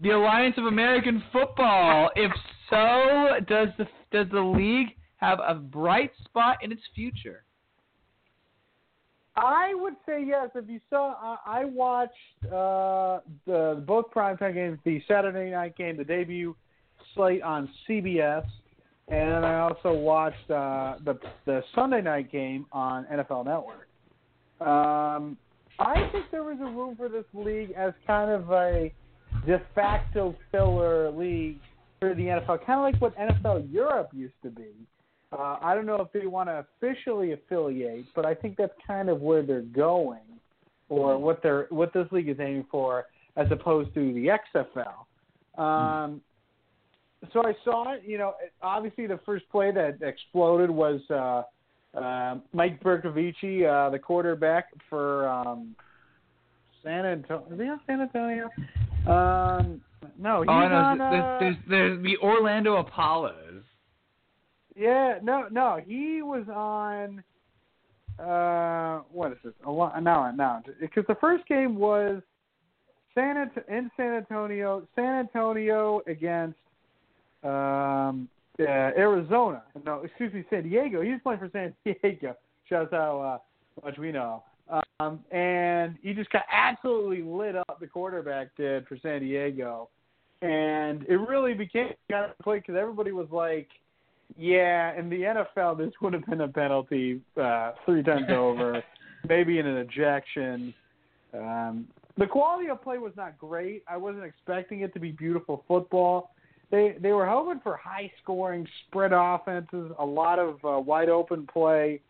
Speaker 10: the Alliance of American Football? If so, does the does the league have a bright spot in its future?
Speaker 11: I would say yes. If you saw, I, I watched uh, the both primetime games, the Saturday night game, the debut slate on CBS, and then I also watched uh, the the Sunday night game on NFL Network. Um, I think there was a room for this league as kind of a de facto filler league for the NFL, kind of like what NFL Europe used to be. Uh, I don't know if they want to officially affiliate, but I think that's kind of where they're going, or what they're what this league is aiming for, as opposed to the XFL. Um, so I saw it. You know, obviously the first play that exploded was uh, uh, Mike Bercovici, uh, the quarterback for um, San Antonio. Is he on San Antonio? Um, no, he's
Speaker 10: oh, no,
Speaker 11: on.
Speaker 10: there's,
Speaker 11: uh,
Speaker 10: there's, there's the Orlando Apollos.
Speaker 11: Yeah, no, no, he was on. Uh, what is this? A lot, no, no, because the first game was San in San Antonio, San Antonio against um, uh, Arizona. No, excuse me, San Diego. He was playing for San Diego. Shows how uh, much we know. Um, and he just got absolutely lit up. The quarterback did for San Diego, and it really became kind of play because everybody was like, "Yeah, in the NFL, this would have been a penalty uh, three times over, maybe in an ejection." Um, the quality of play was not great. I wasn't expecting it to be beautiful football. They they were hoping for high scoring spread offenses, a lot of uh, wide open play.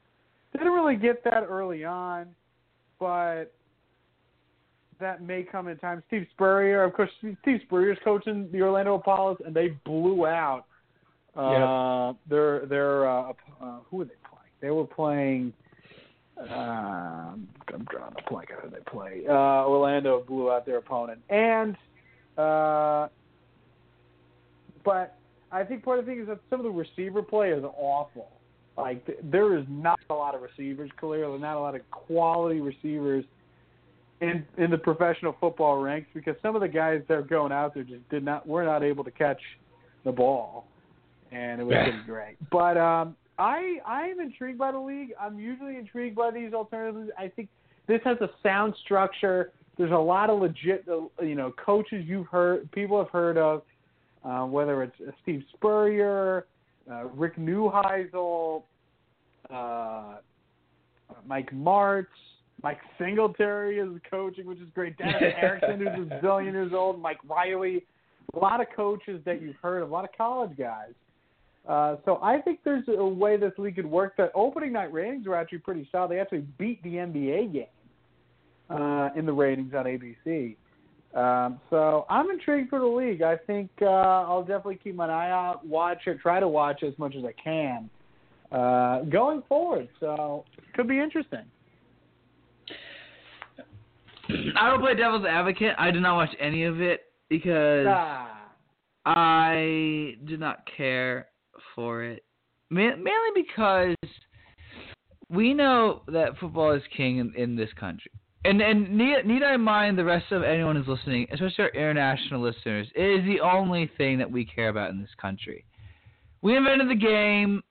Speaker 11: Didn't really get that early on, but that may come in time. Steve Spurrier, of course, Steve Spurrier's coaching the Orlando Apollos, and they blew out uh,
Speaker 10: Yep.
Speaker 11: their their uh, uh, who were they playing? They were playing. Um, I'm drawing a blank on who they play. Uh, Orlando blew out their opponent, and uh, but I think part of the thing is that some of the receiver play is awful. Like there is not a lot of receivers, clearly not a lot of quality receivers in in the professional football ranks because some of the guys that are going out there just did not were not able to catch the ball, and it was
Speaker 10: Yeah.
Speaker 11: pretty great. But um, I I am intrigued by the league. I'm usually intrigued by these alternatives. I think this has a sound structure. There's a lot of legit, uh, you know, coaches you've heard, people have heard of, uh, whether it's Steve Spurrier, uh, Rick Neuheisel, uh, Mike Martz, Mike Singletary is coaching, which is great. Dennis Erickson, who's a zillion years old, Mike Riley, a lot of coaches that you've heard of, a lot of college guys. Uh, so I think there's a way this league could work. The opening night ratings were actually pretty solid. They actually beat the NBA game uh, in the ratings on ABC. Um, so I'm intrigued for the league. I think uh, I'll definitely keep my eye out, watch it, try to watch as much as I can uh, going forward. So could be interesting.
Speaker 10: I don't play devil's advocate. I did not watch any of it because
Speaker 11: Ah,
Speaker 10: I did not care for it. Mainly because we know that football is king in, in this country. And and need, need I mind the rest of anyone who's listening, especially our international listeners, it is the only thing that we care about in this country. We invented the game,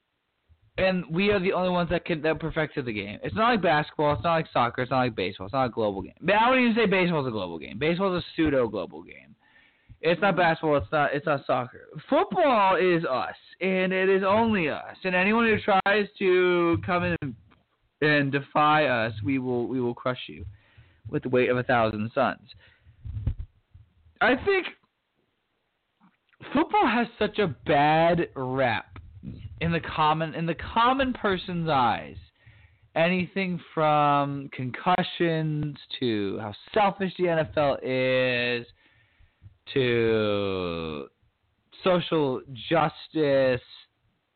Speaker 10: and we are the only ones that can that perfected the game. It's not like basketball. It's not like soccer. It's not like baseball. It's not a global game. But I wouldn't even say baseball is a global game. Baseball is a pseudo global game. It's not basketball. It's not. It's not soccer. Football is us, and it is only us. And anyone who tries to come in and, defy us, we will we will crush you with the weight of a thousand suns. I think football has such a bad rep in the common in the common person's eyes. Anything from concussions to how selfish the NFL is to social justice,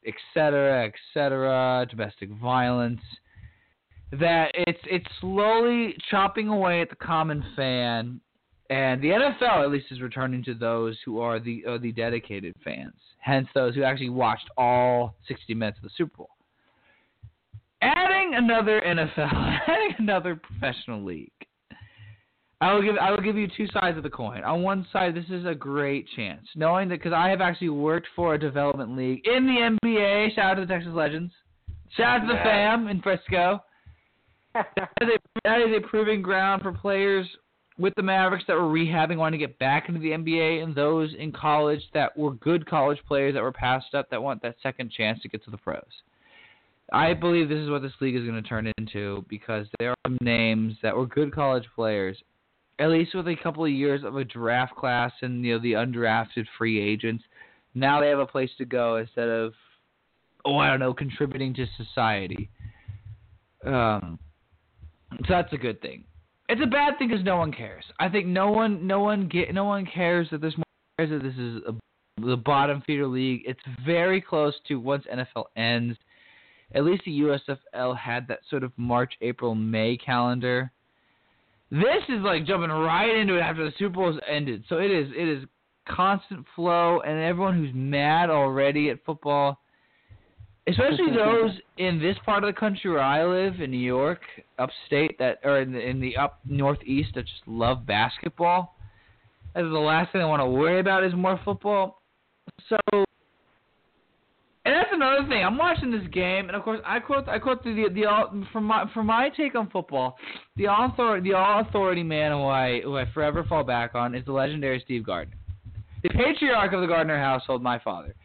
Speaker 10: etc., etc., domestic violence. That it's it's slowly chopping away at the common fan, and the NFL at least is returning to those who are the are the dedicated fans, hence those who actually watched all 60 minutes of the Super Bowl. Adding another NFL, adding another professional league. I will give I will give you two sides of the coin. On one side, this is a great chance, knowing that because I have actually worked for a development league in the NBA. Shout out to the Texas Legends. Shout out to the fam in Frisco. that, is a, that is a proving ground for players with the Mavericks that were rehabbing, wanting to get back into the NBA, and those in college that were good college players that were passed up that want that second chance to get to the pros. I believe this is what this league is going to turn into because there are some names that were good college players, at least with a couple of years of a draft class and you know the undrafted free agents. Now they have a place to go instead of, oh I don't know, contributing to society. Um, so that's a good thing. It's a bad thing because no one cares. I think no one, no one get, no one cares that this cares that this is a the bottom feeder league. It's very close to once NFL ends. At least the USFL had that sort of March, April, May calendar. This is like jumping right into it after the Super Bowl has ended. So it is it is constant flow, and everyone who's mad already at football, especially those in this part of the country where I live in New York, upstate that or in the, in the up northeast that just love basketball. That is the last thing I want to worry about is more football. So, that's another thing. I'm watching this game, and of course, I quote I quote the the, the from my from my take on football, the all authority the all authority man who I who I forever fall back on is the legendary Steve Gardner, the patriarch of the Gardner household, my father.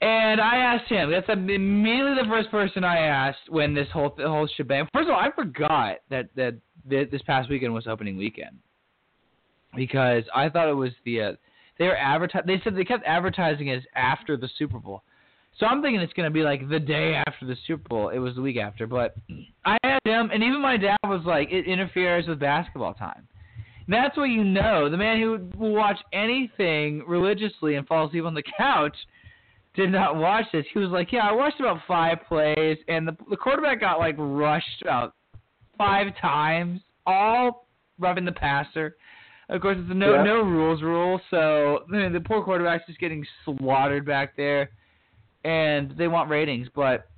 Speaker 10: And I asked him. That's immediately the first person I asked when this whole whole shebang. First of all, I forgot that that this past weekend was opening weekend because I thought it was the uh, they were advertising. They said they kept advertising it as after the Super Bowl. So I'm thinking it's going to be like the day after the Super Bowl. It was the week after, but I had him, and even my dad was like, it interferes with basketball time. And that's what you know. The man who will watch anything religiously and fall asleep on the couch did not watch this. He was like, yeah, I watched about five plays, and the the quarterback got like rushed about five times, all roughing the passer. Of course, it's a no
Speaker 11: Yeah.
Speaker 10: no rules rule, so I mean, the poor quarterback's just getting slaughtered back there, and they want ratings. But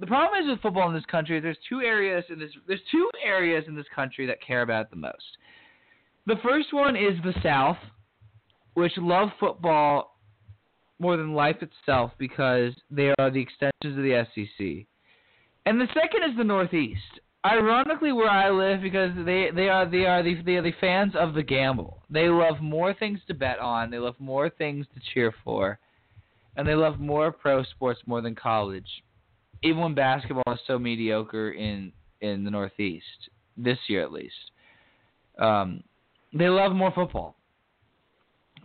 Speaker 10: the problem is with football in this country. There's two areas in this. There's two areas in this country that care about it the most. The first one is the South, which love football more than life itself because they are the extensions of the SEC. And the second is the Northeast. Ironically, where I live, because they they are they are the they are the fans of the gamble. They love more things to bet on. They love more things to cheer for, and they love more pro sports more than college. Even when basketball is so mediocre in in the Northeast this year, at least, um, they love more football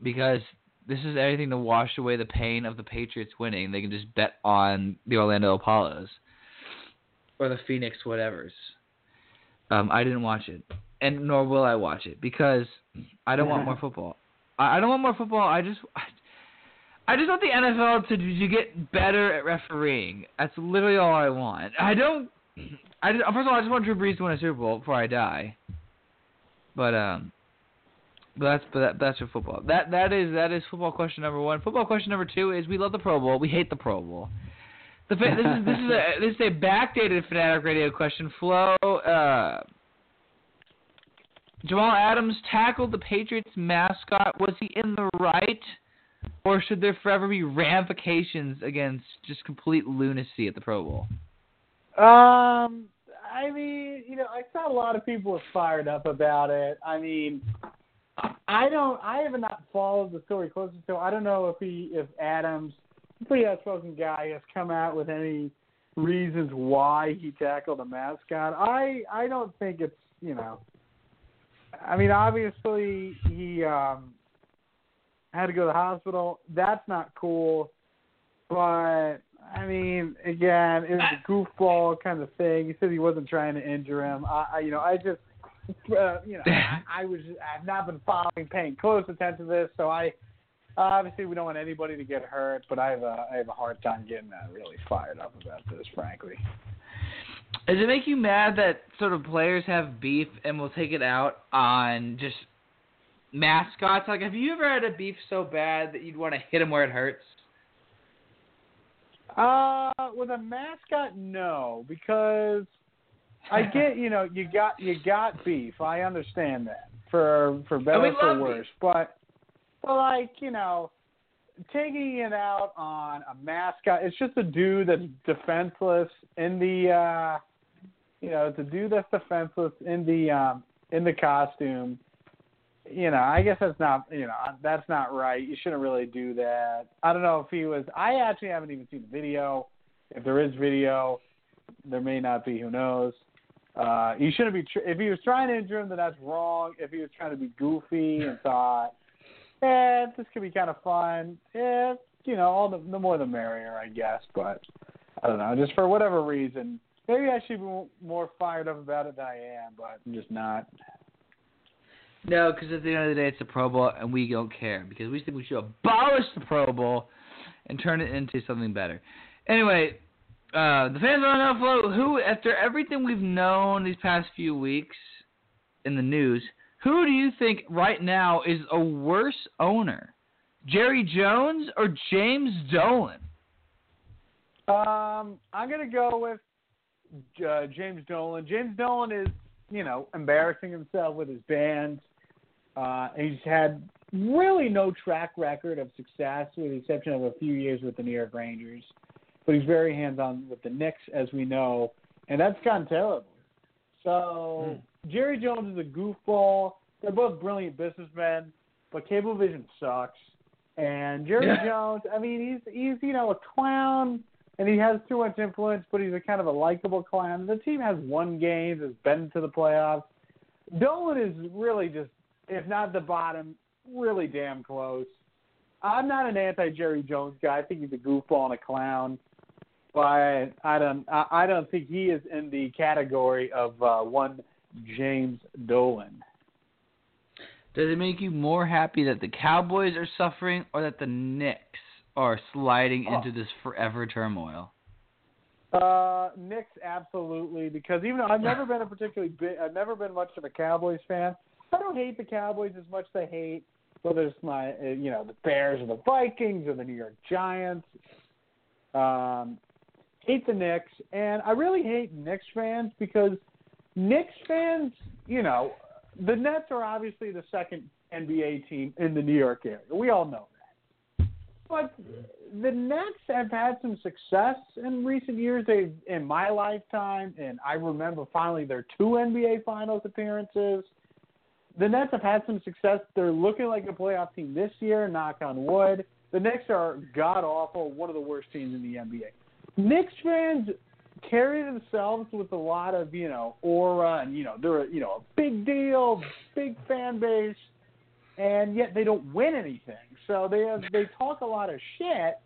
Speaker 10: because this is everything to wash away the pain of the Patriots winning. They can just bet on the Orlando Apollos or the Phoenix whatevers. Um, I didn't watch it, and nor will I watch it because I don't want more football. I, I don't want more football. I just, I, I just want the NFL to to get better at refereeing. That's literally all I want. I don't. I just, first of all, I just want Drew Brees to win a Super Bowl before I die. But um, but that's but that, that's for football. That that is that is football question number one. Football question number two is we love the Pro Bowl. We hate the Pro Bowl. The this is this is a this is a backdated fanatic radio question. Flo, uh, Jamal Adams tackled the Patriots mascot. Was he in the right, or should there forever be ramifications against just complete lunacy at the Pro Bowl?
Speaker 11: Um, I mean, you know, I saw a lot of people were fired up about it. I mean, I don't, I have not followed the story closely, so I don't know if he, if Adams, pretty outspoken guy, has come out with any reasons why he tackled a mascot. I, I don't think it's, you know, I mean, obviously he um had to go to the hospital. That's not cool, but I mean, again, it was a goofball kind of thing. He said he wasn't trying to injure him. I, I you know, I just, uh, you know, I, I was, I've not been following, paying close attention to this, so I, obviously, we don't want anybody to get hurt, but I have a, I have a hard time getting uh, really fired up about this, frankly.
Speaker 10: Does it make you mad that sort of players have beef and will take it out on just mascots? Like, have you ever had a beef so bad that you'd want to hit them where it hurts?
Speaker 11: Uh, with a mascot, no, because I get, you know, you got you got beef. I understand that for for better or for worse, but but like you know, taking it out on a mascot, it's just a dude that's defenseless in the, uh you know, it's a dude that's defenseless in the um in the costume. You know, I guess that's not, you know, that's not right. You shouldn't really do that. I don't know if he was. I actually haven't even seen the video. If there is video, there may not be. Who knows? Uh, you shouldn't be. Tr- if he was trying to injure him, then that's wrong. If he was trying to be goofy and thought, eh, this could be kind of fun, eh, you know, all the, the more the merrier, I guess. But I don't know. Just for whatever reason, maybe I should be more fired up about it than I am, but I'm just not.
Speaker 10: No, because at the end of the day, it's the Pro Bowl, and we don't care because we think we should abolish the Pro Bowl and turn it into something better. Anyway, uh, the fans on to know, who, after everything we've known these past few weeks in the news, who do you think right now is a worse owner, Jerry Jones or James Dolan?
Speaker 11: Um, I'm gonna go with uh, James Dolan. James Dolan is, you know, embarrassing himself with his band. Uh, he's had really no track record of success, with the exception of a few years with the New York Rangers. But he's very hands-on with the Knicks, as we know, and that's gone terrible. So hmm. Jerry Jones is a goofball. They're both brilliant businessmen, but Cablevision sucks. And Jerry yeah. Jones, I mean, he's he's you know a clown and he has too much influence, but he's a kind of a likable clown. The team has won games, has been to the playoffs. Dolan is really just, if not the bottom, really damn close. I'm not an anti Jerry Jones guy. I think he's a goofball and a clown, but I don't. I don't think he is in the category of uh, one James Dolan.
Speaker 10: Does it make you more happy that the Cowboys are suffering or that the Knicks are sliding oh. into this forever turmoil?
Speaker 11: Uh, Knicks absolutely because even though I've never been a particularly big, I've never been much of a Cowboys fan. I don't hate the Cowboys as much as I hate whether it's my uh, you know the Bears or the Vikings or the New York Giants. Um, hate the Knicks, and I really hate Knicks fans because Knicks fans, you know, the Nets are obviously the second NBA team in the New York area. We all know that. But the Nets have had some success in recent years. They, in my lifetime, and I remember finally their two NBA Finals appearances. The Nets have had some success. They're looking like a playoff team this year. Knock on wood. The Knicks are god awful, one of the worst teams in the NBA. Knicks fans carry themselves with a lot of you know aura, and you know they're a, you know a big deal, big fan base and yet they don't win anything. So they have they talk a lot of shit,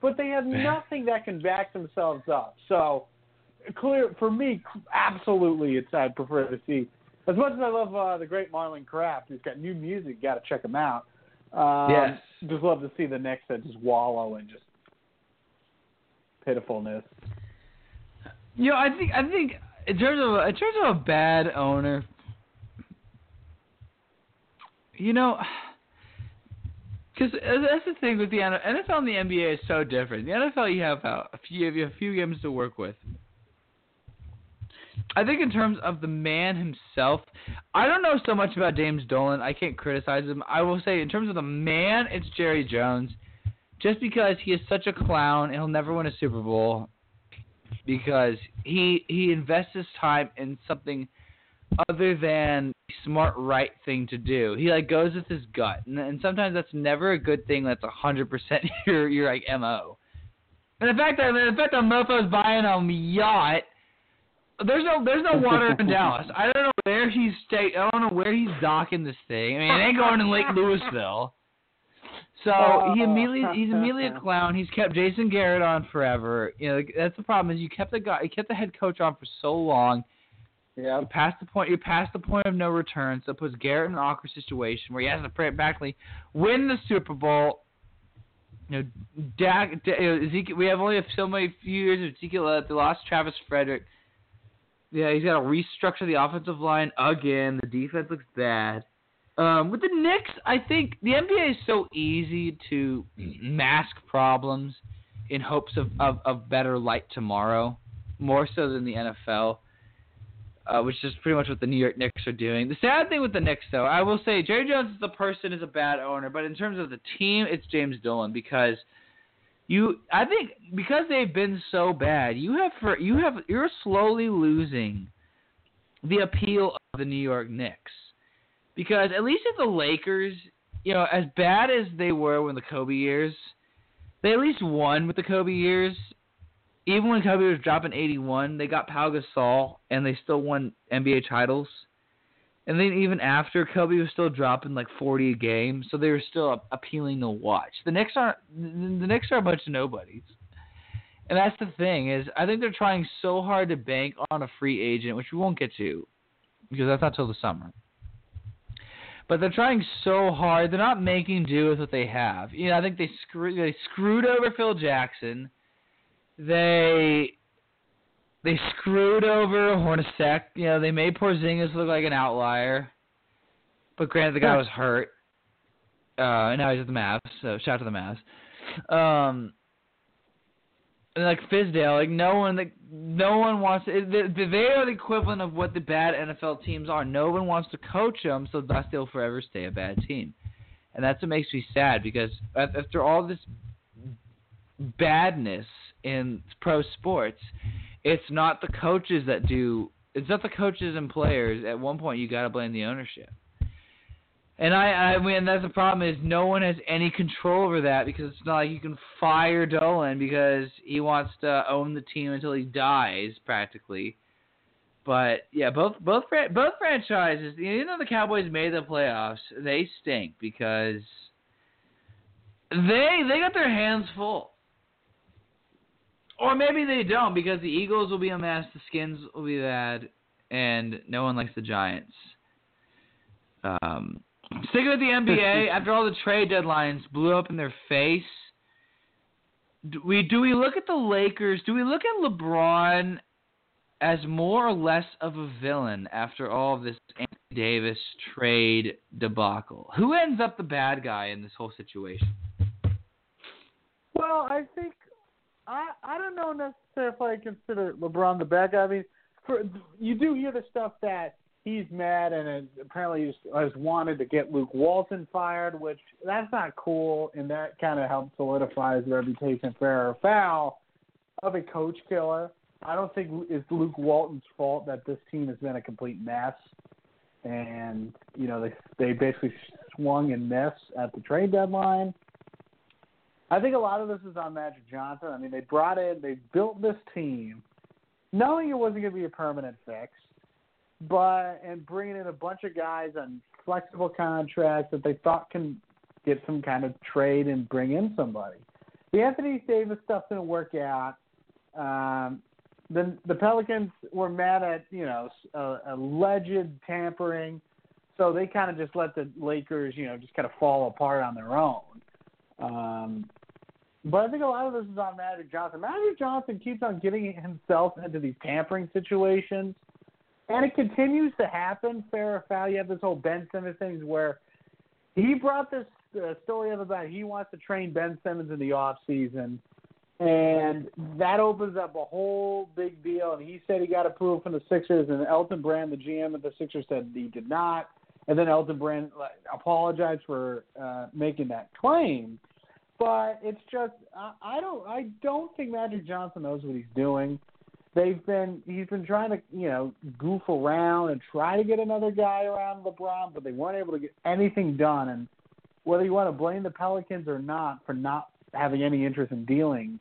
Speaker 11: but they have nothing that can back themselves up. So clear for me, absolutely, it's I'd prefer to see. As much as I love uh, the great Marlon Craft, who's got new music, got to check him out. Um,
Speaker 10: yes.
Speaker 11: Just love to see the Knicks that just wallow in just pitifulness.
Speaker 10: You know, I think I think in terms of in terms of a bad owner you know, because that's the thing with the NFL. NFL and the NBA is so different. The NFL, you have a few, you have a few games to work with. I think in terms of the man himself, I don't know so much about James Dolan. I can't criticize him. I will say in terms of the man, it's Jerry Jones, just because he is such a clown and he'll never win a Super Bowl because he he invests his time in something other than the smart right thing to do. He like goes with his gut, and, and sometimes that's never a good thing. That's a hundred percent your your like mo. And the fact that the fact that Mofo's buying a yacht, there's no there's no water in Dallas. I don't know where he's stay. I don't know where he's docking this thing. I mean, it ain't going in Lake Lewisville. So he immediately he's immediately a clown. He's kept Jason Garrett on forever. You know that's the problem is you kept the guy you kept the head coach on for so long
Speaker 11: yeah.
Speaker 10: You passed the point. You past the point of no return, so it puts Garrett in an awkward situation where he has to pray practically win the Super Bowl. You know, Dak, Ezekiel. We have only so many few years of Ezekiel. They lost Travis Frederick. Yeah, he's got to restructure the offensive line again. The defense looks bad. Um, with the Knicks, I think the NBA is so easy to mask problems in hopes of, of, of better light tomorrow, more so than the NFL uh, which is pretty much what the New York Knicks are doing. The sad thing with the Knicks, though, I will say Jerry Jones as the person is a bad owner, but in terms of the team, it's James Dolan because you, I think, because they've been so bad, you have for you have you're slowly losing the appeal of the New York Knicks because at least if the Lakers, you know, as bad as they were when the Kobe years, they at least won with the Kobe years even when Kobe was dropping 81, they got Pau Gasol and they still won NBA titles. And then even after Kobe was still dropping like 40 a game, so they were still appealing to watch. The Knicks are the Knicks are a bunch of nobodies. And that's the thing is I think they're trying so hard to bank on a free agent, which we won't get to because that's not till the summer. but they're trying so hard. They're not making do with what they have. You know, I think they screwed they screwed over Phil Jackson. They they screwed over Hornacek. You know, they made Porzingis look like an outlier. But granted, the guy was hurt. Uh, and now he's at the Mavs. So shout out to the Mavs. Um, and like Fizdale, like no one, like no one wants. To, they, they are the equivalent of what the bad NFL teams are. No one wants to coach them, so thus they'll forever stay a bad team, and that's what makes me sad because after all this badness in pro sports, it's not the coaches that do. It's not the coaches and players. At one point, you got to blame the ownership. And I, I mean, that's the problem is no one has any control over that because it's not like you can fire Dolan because he wants to own the team until he dies, practically. But yeah, both both both franchises, you know, the Cowboys made the playoffs. They stink because they they got their hands full, or maybe they don't because the Eagles will be a mess, the Skins will be bad, and no one likes the Giants. Um, Sticking with the NBA, after all the trade deadlines blew up in their face, do we do we look at the Lakers? Do we look at LeBron as more or less of a villain after all of this Anthony Davis trade debacle? Who ends up the bad guy in this whole situation?
Speaker 11: Well, I think I I don't know necessarily if I consider LeBron the bad guy. I mean, for, you do hear the stuff that he's mad and apparently he's, has wanted to get Luke Walton fired, which that's not cool, and that kind of helps solidify his reputation fair or foul of a coach killer. I don't think it's Luke Walton's fault that this team has been a complete mess, and you know they they basically swung and missed at the trade deadline. I think a lot of this is on Magic Johnson. I mean, they brought in, they built this team, knowing it wasn't going to be a permanent fix but and bringing in a bunch of guys on flexible contracts that they thought can get some kind of trade and bring in somebody. The Anthony Davis stuff didn't work out. Um, the the Pelicans were mad at you know uh, alleged tampering, so they kind of just let the Lakers you know just kind of fall apart on their own. Um, but I think a lot of this is on Magic Johnson. Magic Johnson keeps on getting himself into these tampering situations and it continues to happen. Fair or foul, you have this whole Ben Simmons thing where he brought this uh, story up about he wants to train Ben Simmons in the off season, and that opens up a whole big deal. And he said he got approval from the Sixers, and Elton Brand, the GM of the Sixers, said he did not. And then Elton Brand apologized for uh, making that claim. But it's just I, I don't I don't think Magic Johnson knows what he's doing they've been he's been trying to you know goof around and try to get another guy around LeBron, but they weren't able to get anything done. And whether you want to blame the Pelicans or not for not having any interest in dealing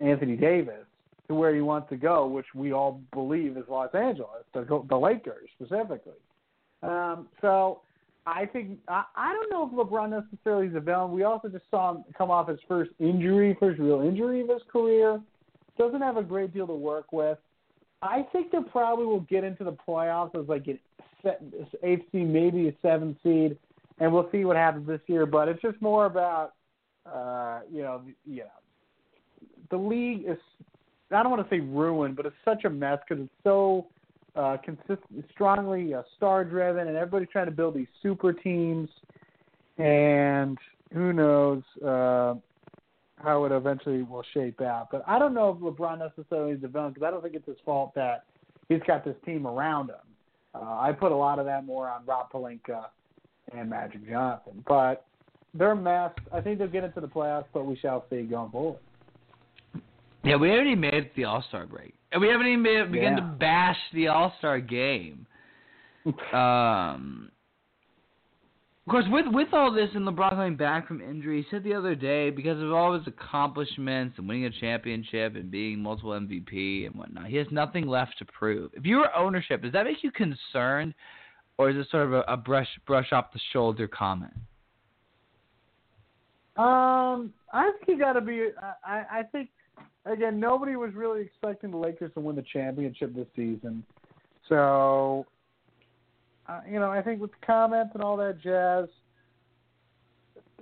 Speaker 11: Anthony Davis to where he wants to go, which we all believe is Los Angeles, the, the Lakers specifically. Um, so I think I, I don't know if LeBron necessarily is a villain. We also just saw him come off his first injury, first real injury of his career doesn't have a great deal to work with. I think they probably will get into the playoffs as like an eighth seed, maybe a seventh seed, and we'll see what happens this year. But it's just more about, uh, you know, you know, the league is. I don't want to say ruined, but it's such a mess because it's so uh, strongly uh, star driven, and everybody's trying to build these super teams. And who knows? Uh, how it eventually will shape out. But I don't know if LeBron necessarily is the villain because I don't think it's his fault that he's got this team around him. Uh, I put a lot of that more on Rob Pelinka and Magic Johnson. But they're a mess. I think they'll get into the playoffs, but we shall see going forward.
Speaker 10: Yeah, we even made the All Star break, and we haven't even made, begun
Speaker 11: yeah.
Speaker 10: to bash the All Star game. um, of course, with with all this and LeBron coming back from injury, he said the other day because of all his accomplishments and winning a championship and being multiple MVP and whatnot, he has nothing left to prove. If you were ownership, does that make you concerned, or is it sort of a, a brush brush off the shoulder comment?
Speaker 11: Um, I think you got to be. I I think again, nobody was really expecting the Lakers to win the championship this season, so uh, you know, I think with the comments and all that jazz,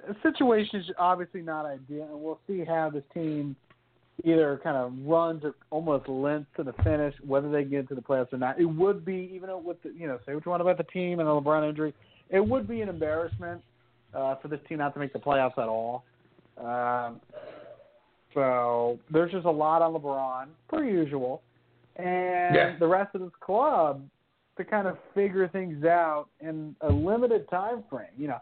Speaker 11: the situation is obviously not ideal, and we'll see how this team either kind of runs or almost limps to the finish, whether they get into the playoffs or not. It would be, even with the, you know, say what you want about the team and the LeBron injury, it would be an embarrassment uh, for this team not to make the playoffs at all. Um, so there's just a lot on LeBron, per usual, and
Speaker 2: Yeah.
Speaker 11: the rest of this club to kind of figure things out in a limited time frame. You know,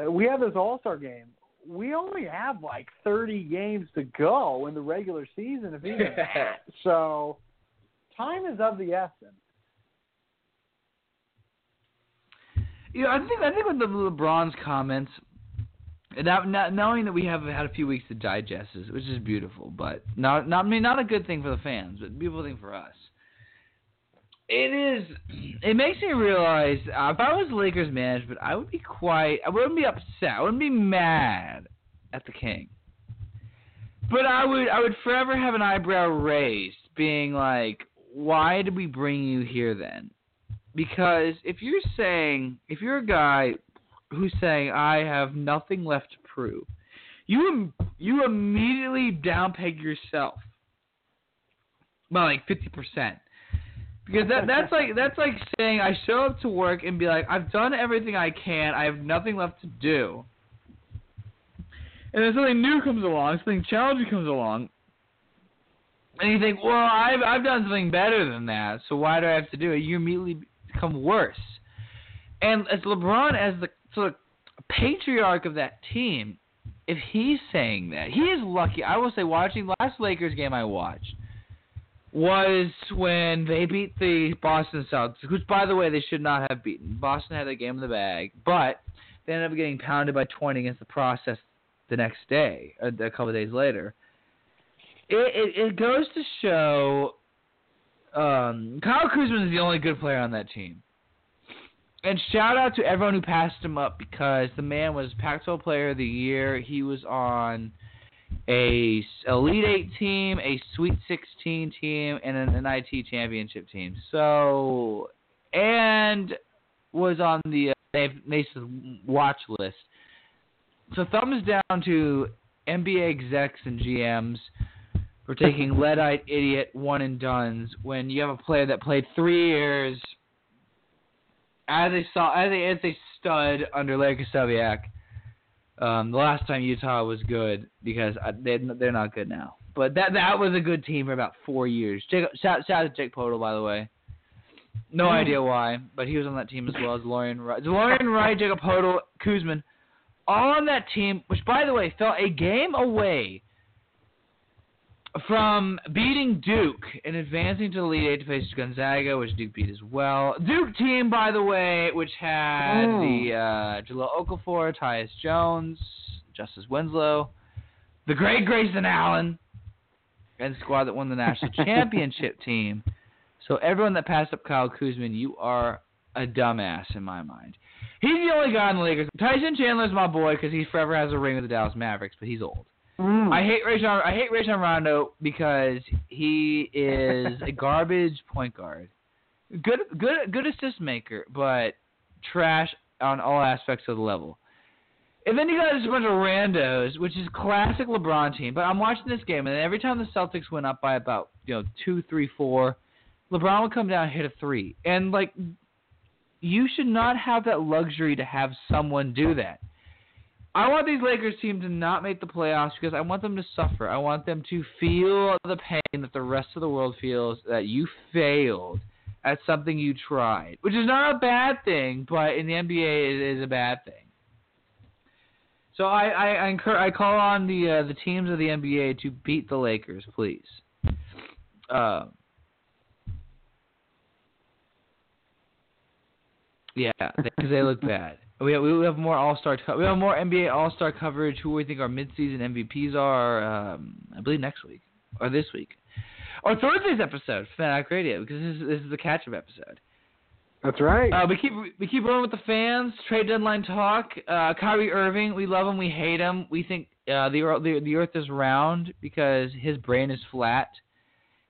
Speaker 11: uh, we have this All Star game. We only have like 30 games to go in the regular season, if even that. So time is of the essence.
Speaker 10: You know, I think I think with the LeBron's comments, now, knowing that we have had a few weeks to digest this, which is beautiful, but not not I mean not a good thing for the fans, but beautiful thing for us. It is. It makes me realize uh, if I was Lakers management, I would be quite. I wouldn't be upset. I wouldn't be mad at the king. But I would. I would forever have an eyebrow raised, being like, "Why did we bring you here then?" Because if you're saying, if you're a guy who's saying, "I have nothing left to prove," you you immediately downpeg yourself by like fifty percent. Because that that's like that's like saying I show up to work and be like I've done everything I can. I have nothing left to do, and then something new comes along something challenging comes along, and you think well I've I've done something better than that so why do I have to do it? You immediately become worse, and as LeBron as the sort the patriarch of that team, if he's saying that he is lucky I will say watching last Lakers game I watched was when they beat the Boston Celtics, which, by the way, they should not have beaten. Boston had that game in the bag, but they ended up getting pounded by 20 against the process the next day, a, a couple of days later. It, it, it goes to show um, Kyle Kuzma is the only good player on that team. And shout out to everyone who passed him up because the man was Pac-12 Player of the Year. He was on a Elite Eight team, a Sweet 16 team, and an NIT championship team. So, and was on the uh, Nation's watch list. So, thumbs down to NBA execs and GMs for taking lead-eyed idiot one and duns when you have a player that played three years as a saw as a as a stud under Larry Krystkowiak. Um, the last time Utah was good because I, they they're not good now. But that that was a good team for about four years. Jake, shout, shout out to Jake Poeltl, by the way. No
Speaker 11: Hmm.
Speaker 10: idea why, but he was on that team as well as Lorian Wright. Lorian Wright, Jacob Poeltl, Kuzman, all on that team, which by the way fell a game away from beating Duke and advancing to the Elite Eight to face Gonzaga, which Duke beat as well. Duke team, by the way, which had
Speaker 11: Mm.
Speaker 10: the uh, Jahlil Okafor, Tyus Jones, Justice Winslow, the great Grayson Allen, and the squad that won the national championship team. So everyone that passed up Kyle Kuzman, you are a dumbass in my mind. He's the only guy in the Lakers. Tyson Chandler's my boy because he forever has a ring with the Dallas Mavericks, but he's old.
Speaker 11: Mm.
Speaker 10: I hate Rajon. I hate Rajon Rondo because he is a garbage point guard. Good, good, good assist maker, but trash on all aspects of the level. And then you got this bunch of randos, which is classic LeBron team. But I'm watching this game, and every time the Celtics went up by about you know two, three, four, LeBron would come down and hit a three. And like, you should not have that luxury to have someone do that. I want these Lakers team to not make the playoffs because I want them to suffer. I want them to feel the pain that the rest of the world feels that you failed at something you tried, which is not a bad thing, but in the NBA it is a bad thing. So I I I, incur, I call on the uh, the teams of the NBA to beat the Lakers, please. Uh, yeah, because they look bad. We have, we have more All Star. Co- we have more NBA All Star coverage. Who we think our midseason MVPs are? Um, I believe next week or this week or Thursday's episode, Fanatic Radio, because this is, this is the catch up episode.
Speaker 11: That's right.
Speaker 10: Uh, we keep we keep rolling with the fans. Trade deadline talk. Uh, Kyrie Irving, we love him, we hate him. We think uh, the, the the Earth is round because his brain is flat.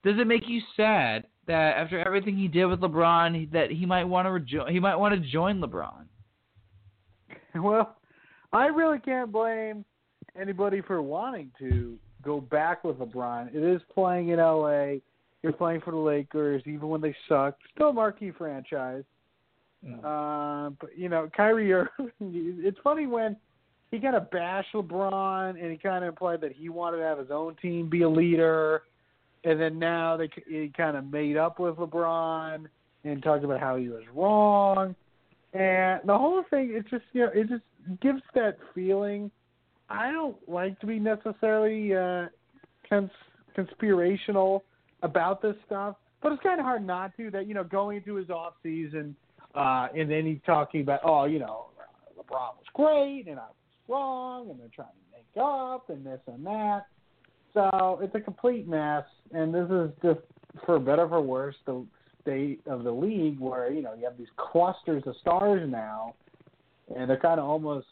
Speaker 10: Does it make you sad that after everything he did with LeBron, that he might want to rejo- he might want to join LeBron.
Speaker 11: Well, I really can't blame anybody for wanting to go back with LeBron. It is playing in LA. You're playing for the Lakers, even when they suck. Still a marquee franchise.
Speaker 10: Mm.
Speaker 11: Uh, but you know, Kyrie Irving. It's funny when he kind of bashed LeBron, and he kind of implied that he wanted to have his own team, be a leader, and then now they he kind of made up with LeBron and talked about how he was wrong, and the whole thing. it just you know, it just gives that feeling. I don't like to be necessarily uh, cons- conspirational about this stuff, but it's kind of hard not to. That you know, going into his off season, uh, and then he's talking about, oh, you know, LeBron was great, and I was wrong, and they're trying to make up, and this and that. So it's a complete mess, and this is just, for better or for worse, the state of the league where you know you have these clusters of stars now, and they're kind of almost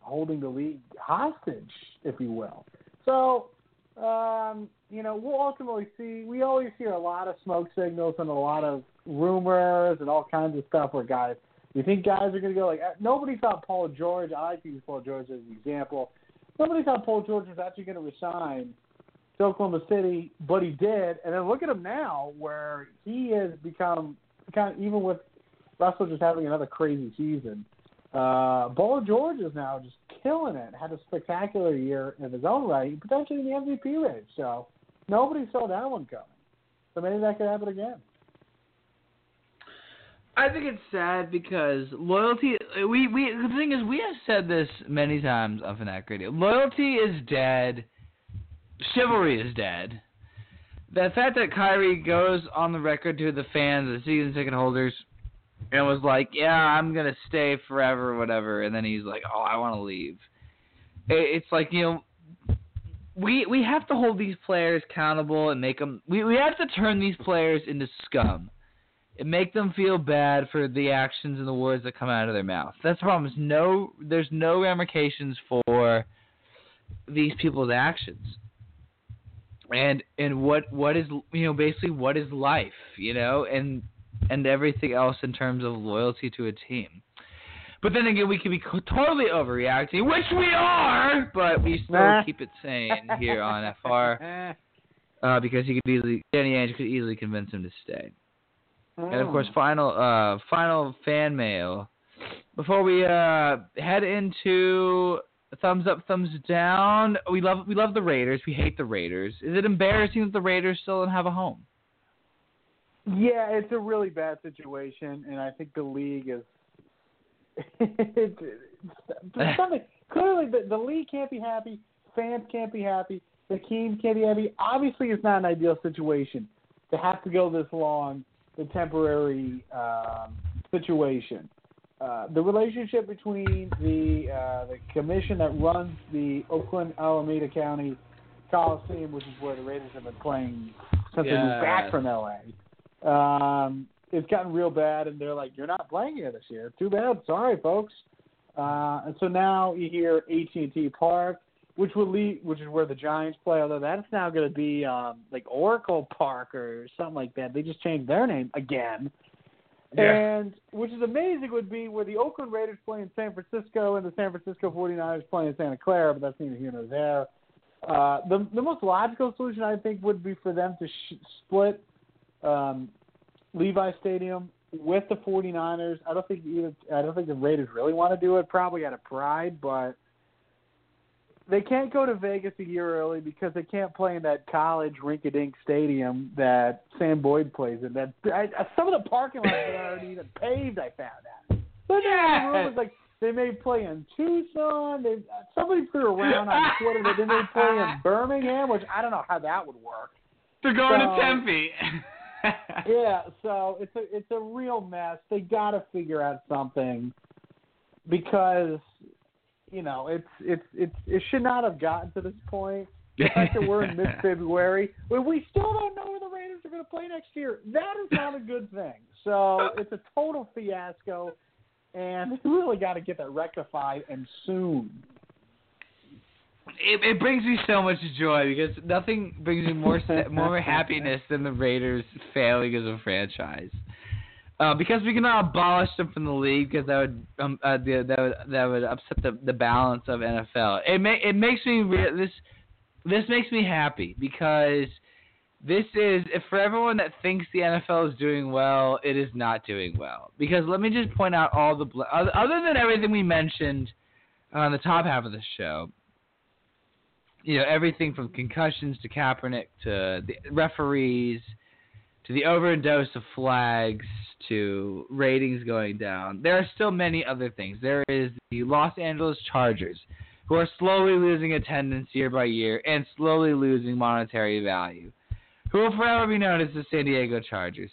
Speaker 11: holding the league hostage, if you will. So, um, you know, we'll ultimately see. We always hear a lot of smoke signals and a lot of rumors and all kinds of stuff where guys. You think guys are going to go like nobody thought Paul George. I like to use Paul George as an example. Nobody thought Paul George was actually going to resign to Oklahoma City, but he did. And then look at him now, where he has become kind of even with Russell just having another crazy season. Uh, Paul George is now just killing it. Had a spectacular year in his own right, potentially in the MVP race. So nobody saw that one coming. So maybe that could happen again.
Speaker 10: I think it's sad because loyalty. We we the thing is we have said this many times on Fanatic Radio. Loyalty is dead. Chivalry is dead. The fact that Kyrie goes on the record to the fans, the season ticket holders, and was like, "Yeah, I'm gonna stay forever, whatever," and then he's like, "Oh, I want to leave." It's like you know, we we have to hold these players accountable and make them. We we have to turn these players into scum and make them feel bad for the actions and the words that come out of their mouth. That's the problem. Is no, there's no ramifications for these people's actions. And and what what is you know basically what is life you know and and everything else in terms of loyalty to a team. But then again, we could be totally overreacting, which we are, but we still keep it sane here on FR uh, because he could easily Danny Ainge could easily convince him to stay. And of course, final uh, final fan mail. Before we uh, head into thumbs up, thumbs down, we love we love the Raiders. We hate the Raiders. Is it embarrassing that the Raiders still don't have a home?
Speaker 11: Yeah, it's a really bad situation, and I think the league is. clearly the, the league can't be happy. Fans can't be happy. The team can't be happy. Obviously, it's not an ideal situation to have to go this long the temporary um, situation. Uh, the relationship between the uh, the commission that runs the Oakland Alameda County Coliseum, which is where the Raiders have been playing since
Speaker 10: yes.
Speaker 11: they moved back from LA, um, it's gotten real bad, and they're like, "You're not playing here this year. Too bad. Sorry, folks." Uh, and so now you hear AT&T Park, which will lead, which is where the Giants play. Although that's now going to be um, like Oracle Park or something like that. They just changed their name again.
Speaker 5: Yeah.
Speaker 11: And which is amazing would be where the Oakland Raiders play in San Francisco and the San Francisco 49ers play in Santa Clara, but that's neither here nor there. Uh, the the most logical solution I think would be for them to sh- split um, Levi Stadium with the 49ers. I don't think either I don't think the Raiders really want to do it, probably out of pride, but they can't go to Vegas a year early because they can't play in that college rink-a-dink stadium that Sam Boyd plays in. That I, some of the parking lots are already even paved. I found out. But yeah. the rumors like they may play in Tucson. They somebody threw around on Twitter that they may play in Birmingham, which I don't know how that would work.
Speaker 10: They're going
Speaker 11: So-
Speaker 10: to Tempe.
Speaker 11: yeah, so it's a it's a real mess. They got to figure out something because you know it's it's it's it should not have gotten to this point. The fact that we're in mid February, when we still don't know where the Raiders are going to play next year, that is not a good thing. So it's a total fiasco, and we really got to get that rectified and soon.
Speaker 10: it, it brings me so much joy because nothing brings me more more happiness than the Raiders failing as a franchise. Uh, because we cannot abolish them from the league because that would um, uh, that would that would upset the, the balance of NFL. It may it makes me re- this this makes me happy because this is for everyone that thinks the NFL is doing well, it is not doing well. Because let me just point out all the other than everything we mentioned on the top half of the show. You know everything from concussions to Kaepernick to the referees to the overdose of flags to ratings going down. There are still many other things. There is the Los Angeles Chargers, who are slowly losing attendance year by year and slowly losing monetary value, who will forever be known as the San Diego Chargers.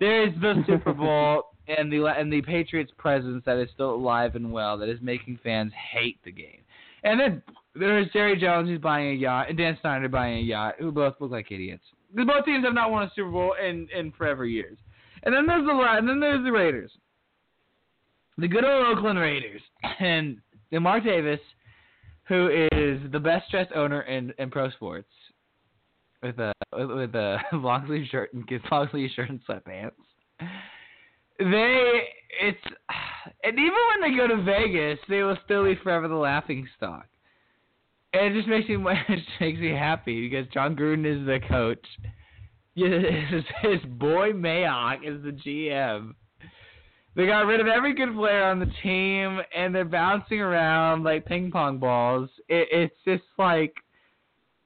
Speaker 10: There is the Super Bowl and the and the Patriots' presence that is still alive and well that is making fans hate the game. And then there's Jerry Jones who's buying a yacht and Dan Snyder buying a yacht, who both look like idiots. Because both teams have not won a Super Bowl in, in forever years. And then there's the and then there's the Raiders, the good old Oakland Raiders, and Mark Davis, who is the best dressed owner in, in pro sports, with a with a long sleeve shirt and long sleeve shirt and sweatpants. They it's and even when they go to Vegas, they will still be forever the laughing stock. And it just makes me it makes me happy because Jon Gruden is the coach. His, his boy Mayock is the GM. They got rid of every good player on the team, and they're bouncing around like ping pong balls. It, it's just like,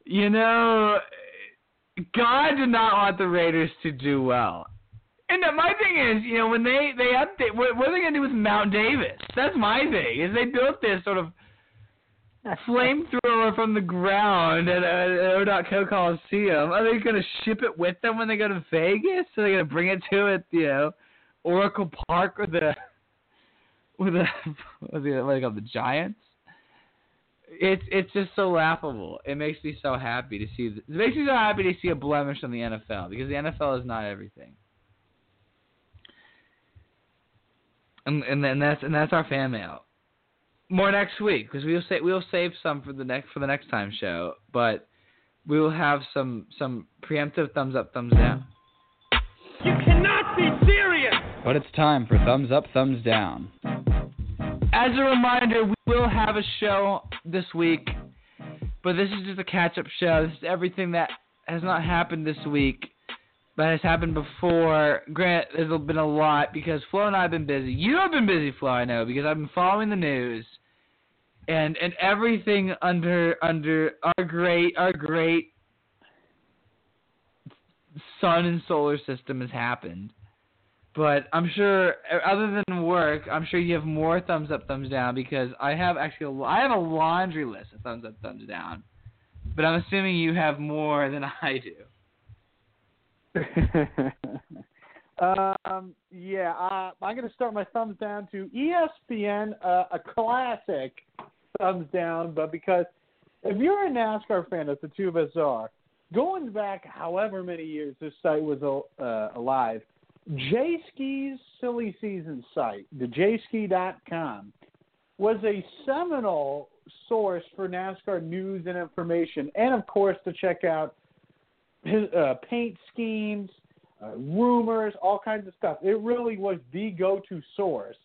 Speaker 10: you know, God did not want the Raiders to do well. And my thing is, you know, when they they update, what, what are they gonna do with Mount Davis? That's my thing. Is they built this sort of flamethrower from the ground at, uh, at O.Co Coliseum. Are they going to ship it with them when they go to Vegas? Are they going to bring it to it, you know, Oracle Park with the with the what they call the Giants? It's it's just so laughable. It makes me so happy to see. It makes me so happy to see a blemish on the NFL because the NFL is not everything. And and then that's and that's our fan mail more next week because we'll say we'll save some for the next for the next time show, but we will have some some preemptive thumbs up, thumbs down.
Speaker 3: You cannot be serious.
Speaker 13: But it's time for thumbs up, thumbs down.
Speaker 10: As a reminder, we will have a show this week, but this is just a catch-up show. This is everything that has not happened this week, but has happened before. Grant, there's been a lot because Flo and I have been busy. You have been busy, Flo, I know, because I've been following the news and and everything under under our great our great sun and solar system has happened. But I'm sure, other than work, I'm sure you have more thumbs up, thumbs down because I have actually a, I have a laundry list of thumbs up, thumbs down. But I'm assuming you have more than I
Speaker 11: do. um, yeah, uh, I'm going to start my thumbs down to ESPN, uh, a classic thumbs down, but because if you're a NASCAR fan, as the two of us are, going back however many years this site was uh, alive, J Ski's silly season site, the jayski.com, was a seminal source for NASCAR news and information, and of course to check out his, uh, paint schemes, uh, rumors, all kinds of stuff. It really was the go-to source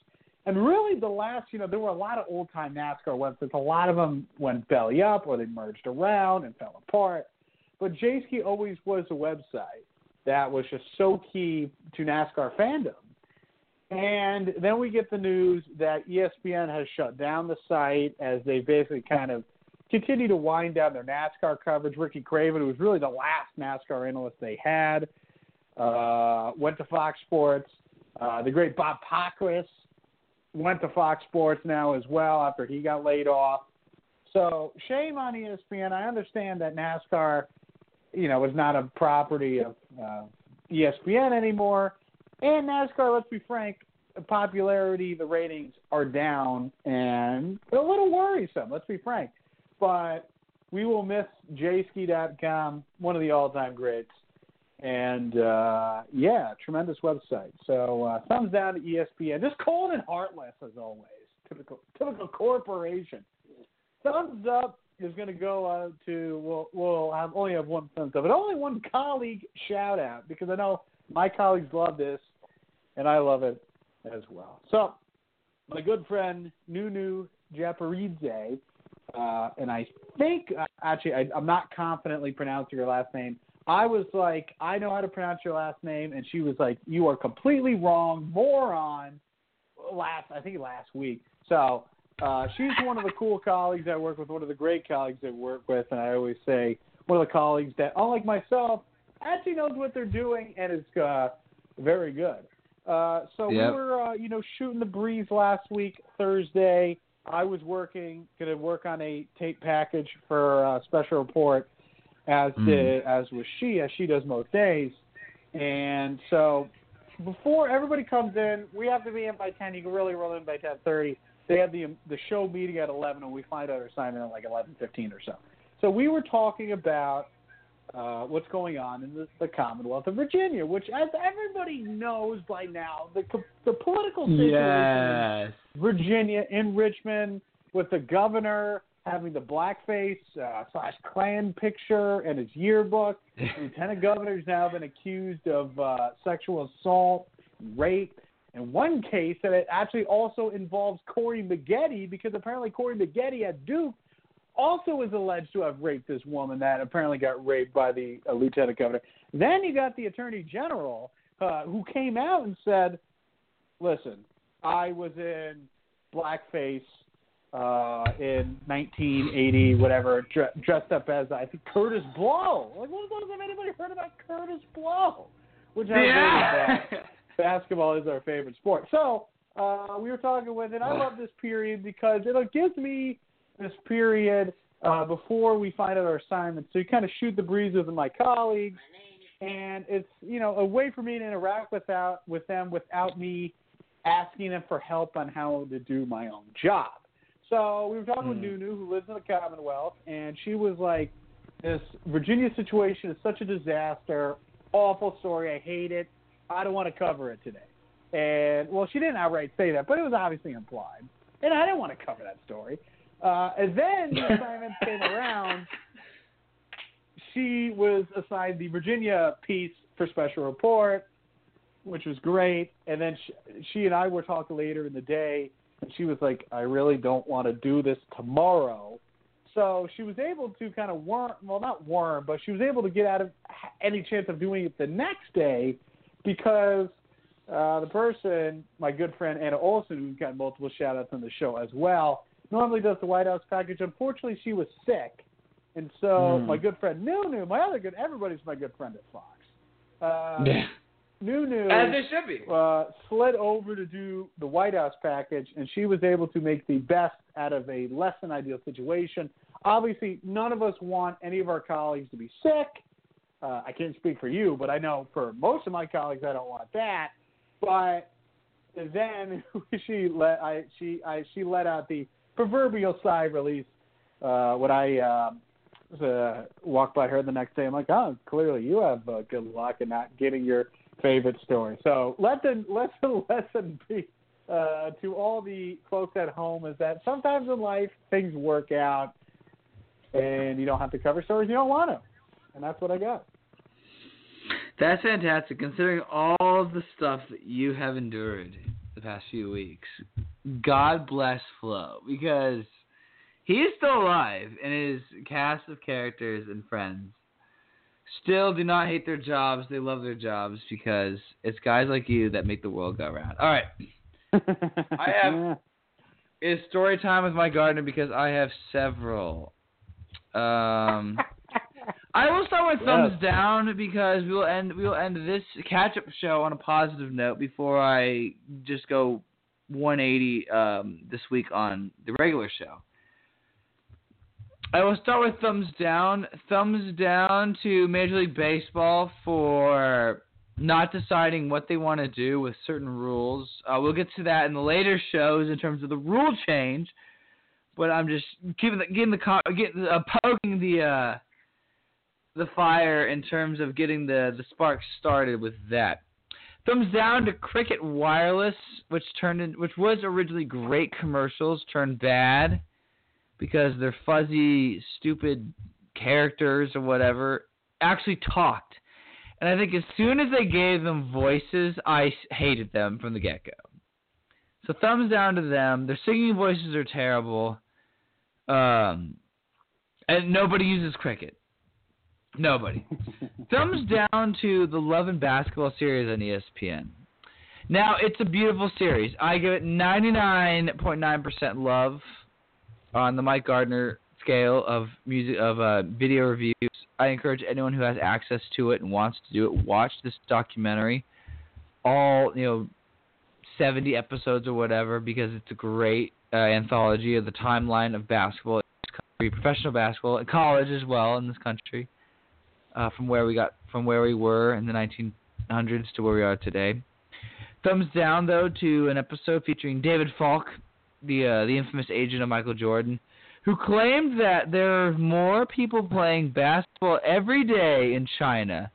Speaker 11: and really, the last, you know, there were a lot of old time NASCAR websites. A lot of them went belly up or they merged around and fell apart. But Jayski always was a website that was just so key to NASCAR fandom. And then we get the news that ESPN has shut down the site as they basically kind of continue to wind down their NASCAR coverage. Ricky Craven, who was really the last NASCAR analyst they had, uh, went to Fox Sports. Uh, the great Bob Pockrass went to Fox Sports now as well after he got laid off. So shame on ESPN. I understand that NASCAR, you know, is not a property of uh, ESPN anymore. And NASCAR, let's be frank, the popularity, the ratings are down and a little worrisome. Let's be frank. But we will miss jayski.com, one of the all-time greats. And uh, yeah, tremendous website. So uh, thumbs down to ESPN. Just cold and heartless as always. Typical, typical corporation. Thumbs up is going to go to we'll we'll have only have one thumbs up, but only one colleague shout out because I know my colleagues love this, and I love it as well. So, my good friend Nunu Japaridze, uh, and I think uh, actually I, I'm not confidently pronouncing your last name. I was like, I know how to pronounce your last name, and she was like, you are completely wrong, moron. Last, I think last week. So uh, she's one of the cool colleagues I work with, one of the great colleagues I work with, and I always say one of the colleagues that, unlike myself, actually knows what they're doing and is uh, very good. Uh, so
Speaker 10: Yep.
Speaker 11: we were, uh, you know, shooting the breeze last week, Thursday. I was working, going to work on a tape package for uh, special report, as
Speaker 10: Mm.
Speaker 11: did as was she, as she does most days. And so before everybody comes in, we have to be in by ten. You can really roll in by ten thirty. They have the the show meeting at eleven, and we find out our assignment at like eleven fifteen or so. So we were talking about uh, what's going on in the, the Commonwealth of Virginia, which, as everybody knows by now, the the political situation
Speaker 10: Yes.
Speaker 11: in Virginia in Richmond with the governor having the blackface uh, slash Klan picture in his yearbook. The lieutenant governor's now been accused of uh, sexual assault, rape. In one case, that it actually also involves Corey Maggette because apparently Corey Maggette at Duke also is alleged to have raped this woman that apparently got raped by the uh, lieutenant governor. Then you got the attorney general uh, who came out and said, "Listen, I was in blackface uh, in 1980, whatever, dre- dressed up as I think Kurtis Blow. Like, when was have anybody heard about Kurtis Blow? Which I
Speaker 10: Yeah.
Speaker 11: basketball is our favorite sport. So uh, we were talking with it. I love this period because it gives me this period uh, before we find out our assignments. So you kind of shoot the breeze with my colleagues, and it's you know a way for me to interact without with them without me asking them for help on how to do my own job. So we were talking with Nunu, who lives in the Commonwealth, and she was like, "This Virginia situation is such a disaster, awful story. I hate it. I don't want to cover it today." And well, she didn't outright say that, but it was obviously implied. And I didn't want to cover that story. Uh, and then the assignment came around. She was assigned the Virginia piece for special report, which was great. And then she, she and I were talking later in the day, and she was like, "I really don't want to do this tomorrow." So she was able to kind of worm, well, not worm, but she was able to get out of any chance of doing it the next day because uh, the person, my good friend Anna Olson, who's got multiple shout outs on the show as well, normally does the White House package. Unfortunately, she was sick. And so
Speaker 10: Mm.
Speaker 11: my good friend Nunu, my other good, everybody's my good friend at Fox. Uh, Nunu
Speaker 10: As they should be.
Speaker 11: uh, slid over to do the White House package, and she was able to make the best out of a less than ideal situation. Obviously, none of us want any of our colleagues to be sick. Uh, I can't speak for you, but I know for most of my colleagues, I don't want that. But then she let I she I she let out the proverbial sigh release uh, when I um, uh, walked by her the next day. I'm like, oh, clearly you have uh, good luck in not getting your favorite story. So let the let the lesson be uh, to all the folks at home is that sometimes in life things work out, and you don't have to cover stories you don't want to, and that's what I got.
Speaker 10: That's fantastic, considering all the stuff that you have endured the past few weeks. God bless Flo, because he is still alive, and his cast of characters and friends still do not hate their jobs. They love their jobs because it's guys like you that make the world go round. All right. I have it's story time with my gardener because I have several. Um, I will start with thumbs down because we will end we will end this catch up show on a positive note before I just go 180 um, this week on the regular show. I will start with thumbs down. Thumbs down to Major League Baseball for not deciding what they want to do with certain rules. Uh, we'll get to that in the later shows in terms of the rule change. But I'm just giving the getting the getting uh, poking the uh, the fire in terms of getting the the sparks started with that. Thumbs down to Cricket Wireless, which turned in, which was originally great commercials, turned bad. Because they're fuzzy, stupid characters or whatever actually talked. And I think as soon as they gave them voices, I hated them from the get go. So thumbs down to them. Their singing voices are terrible. Um, and nobody uses cricket. Nobody. thumbs down to the Love and Basketball series on ESPN. Now it's a beautiful series. I give it 99.9% love on the Mike Gardner scale of music of uh, video reviews. I encourage anyone who has access to it and wants to do it watch this documentary. All you know, 70 episodes or whatever, because it's a great uh, anthology of the timeline of basketball, country, professional basketball, and college as well in this country, uh, from where we got from where we were in the 1900s to where we are today. Thumbs down though to an episode featuring David Falk, the uh, the infamous agent of Michael Jordan, who claimed that there are more people playing basketball every day in China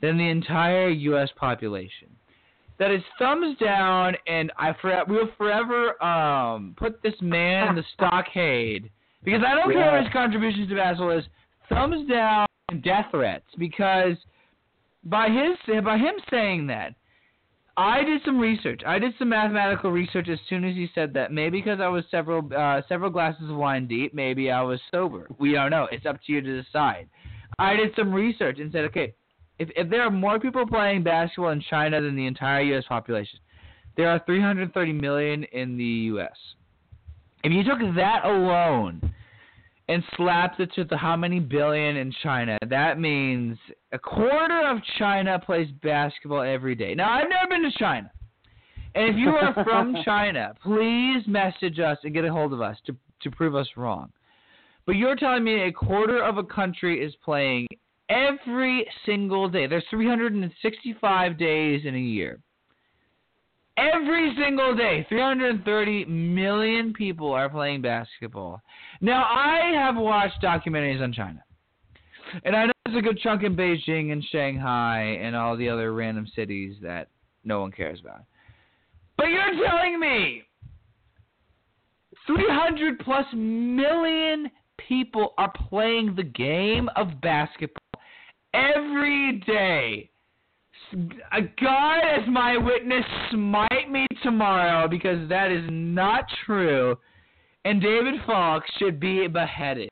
Speaker 10: than the entire U.S. population. That is thumbs down, and I for, we will forever um, put this man in the stockade because I don't yeah. care what his contributions to basketball is. Thumbs down and death threats because by his by him saying that I did some research. I did some mathematical research as soon as he said that. Maybe because I was several uh, several glasses of wine deep. Maybe I was sober. We don't know. It's up to you to decide. I did some research and said, okay, if if there are more people playing basketball in China than the entire U.S. population, there are 330 million in the U.S. If you took that alone and slapped it to the how many billion in China, that means a quarter of China plays basketball every day. Now, I've never been to China. And if you are from China, please message us and get a hold of us to, to prove us wrong. But you're telling me a quarter of a country is playing every single day. There's 365 days in a year. Every single day, 330 million people are playing basketball. Now, I have watched documentaries on China. And I know there's a good chunk in Beijing and Shanghai and all the other random cities that no one cares about. But you're telling me 300 plus million people are playing the game of basketball every day. God as my witness, smite me tomorrow because that is not true. And David Falk should be beheaded.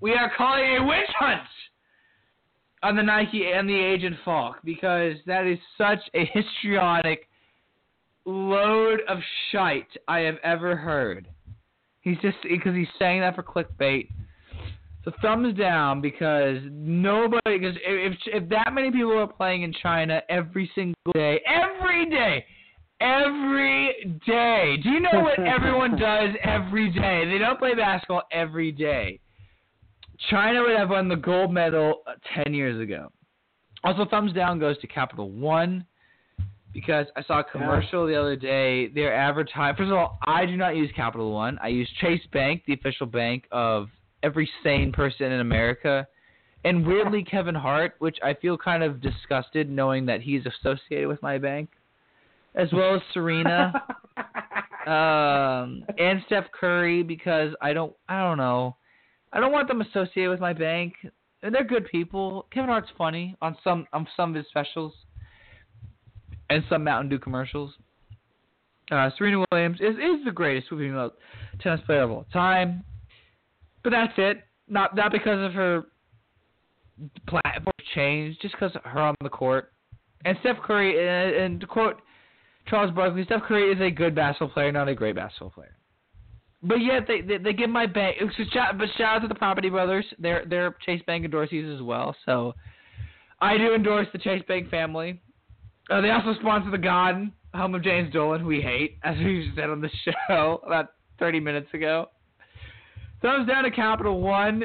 Speaker 10: We are calling a witch hunt on the Nike and the Agent Falk because that is such a histrionic load of shite I have ever heard. He's just because he's saying that for clickbait. So thumbs down because nobody because if if that many people are playing in China every single day, every day, every day. Do you know what everyone does every day? They don't play basketball every day. China would have won the gold medal uh, 10 years ago. Also, thumbs down goes to Capital One because I saw a commercial the other day. They're advertising. First of all, I do not use Capital One. I use Chase Bank, the official bank of every sane person in America. And weirdly, Kevin Hart, which I feel kind of disgusted knowing that he's associated with my bank, as well as Serena, um, and Steph Curry, because I don't, I don't know. I don't want them associated with my bank. And they're good people. Kevin Hart's funny on some on some of his specials and some Mountain Dew commercials. Uh, Serena Williams is is the greatest female tennis player of all time, but that's it. Not not because of her platform change, just because her on the court. And Steph Curry, and, and to quote Charles Barkley, Steph Curry is a good basketball player, not a great basketball player. But yet they they, they give my bank. So shout, but shout out to the Property Brothers. They're they're Chase Bank endorsees as well. So I do endorse the Chase Bank family. Uh, they also sponsor the Garden, home of James Dolan, who we hate, as we said on the show about 30 minutes ago. Thumbs down to Capital One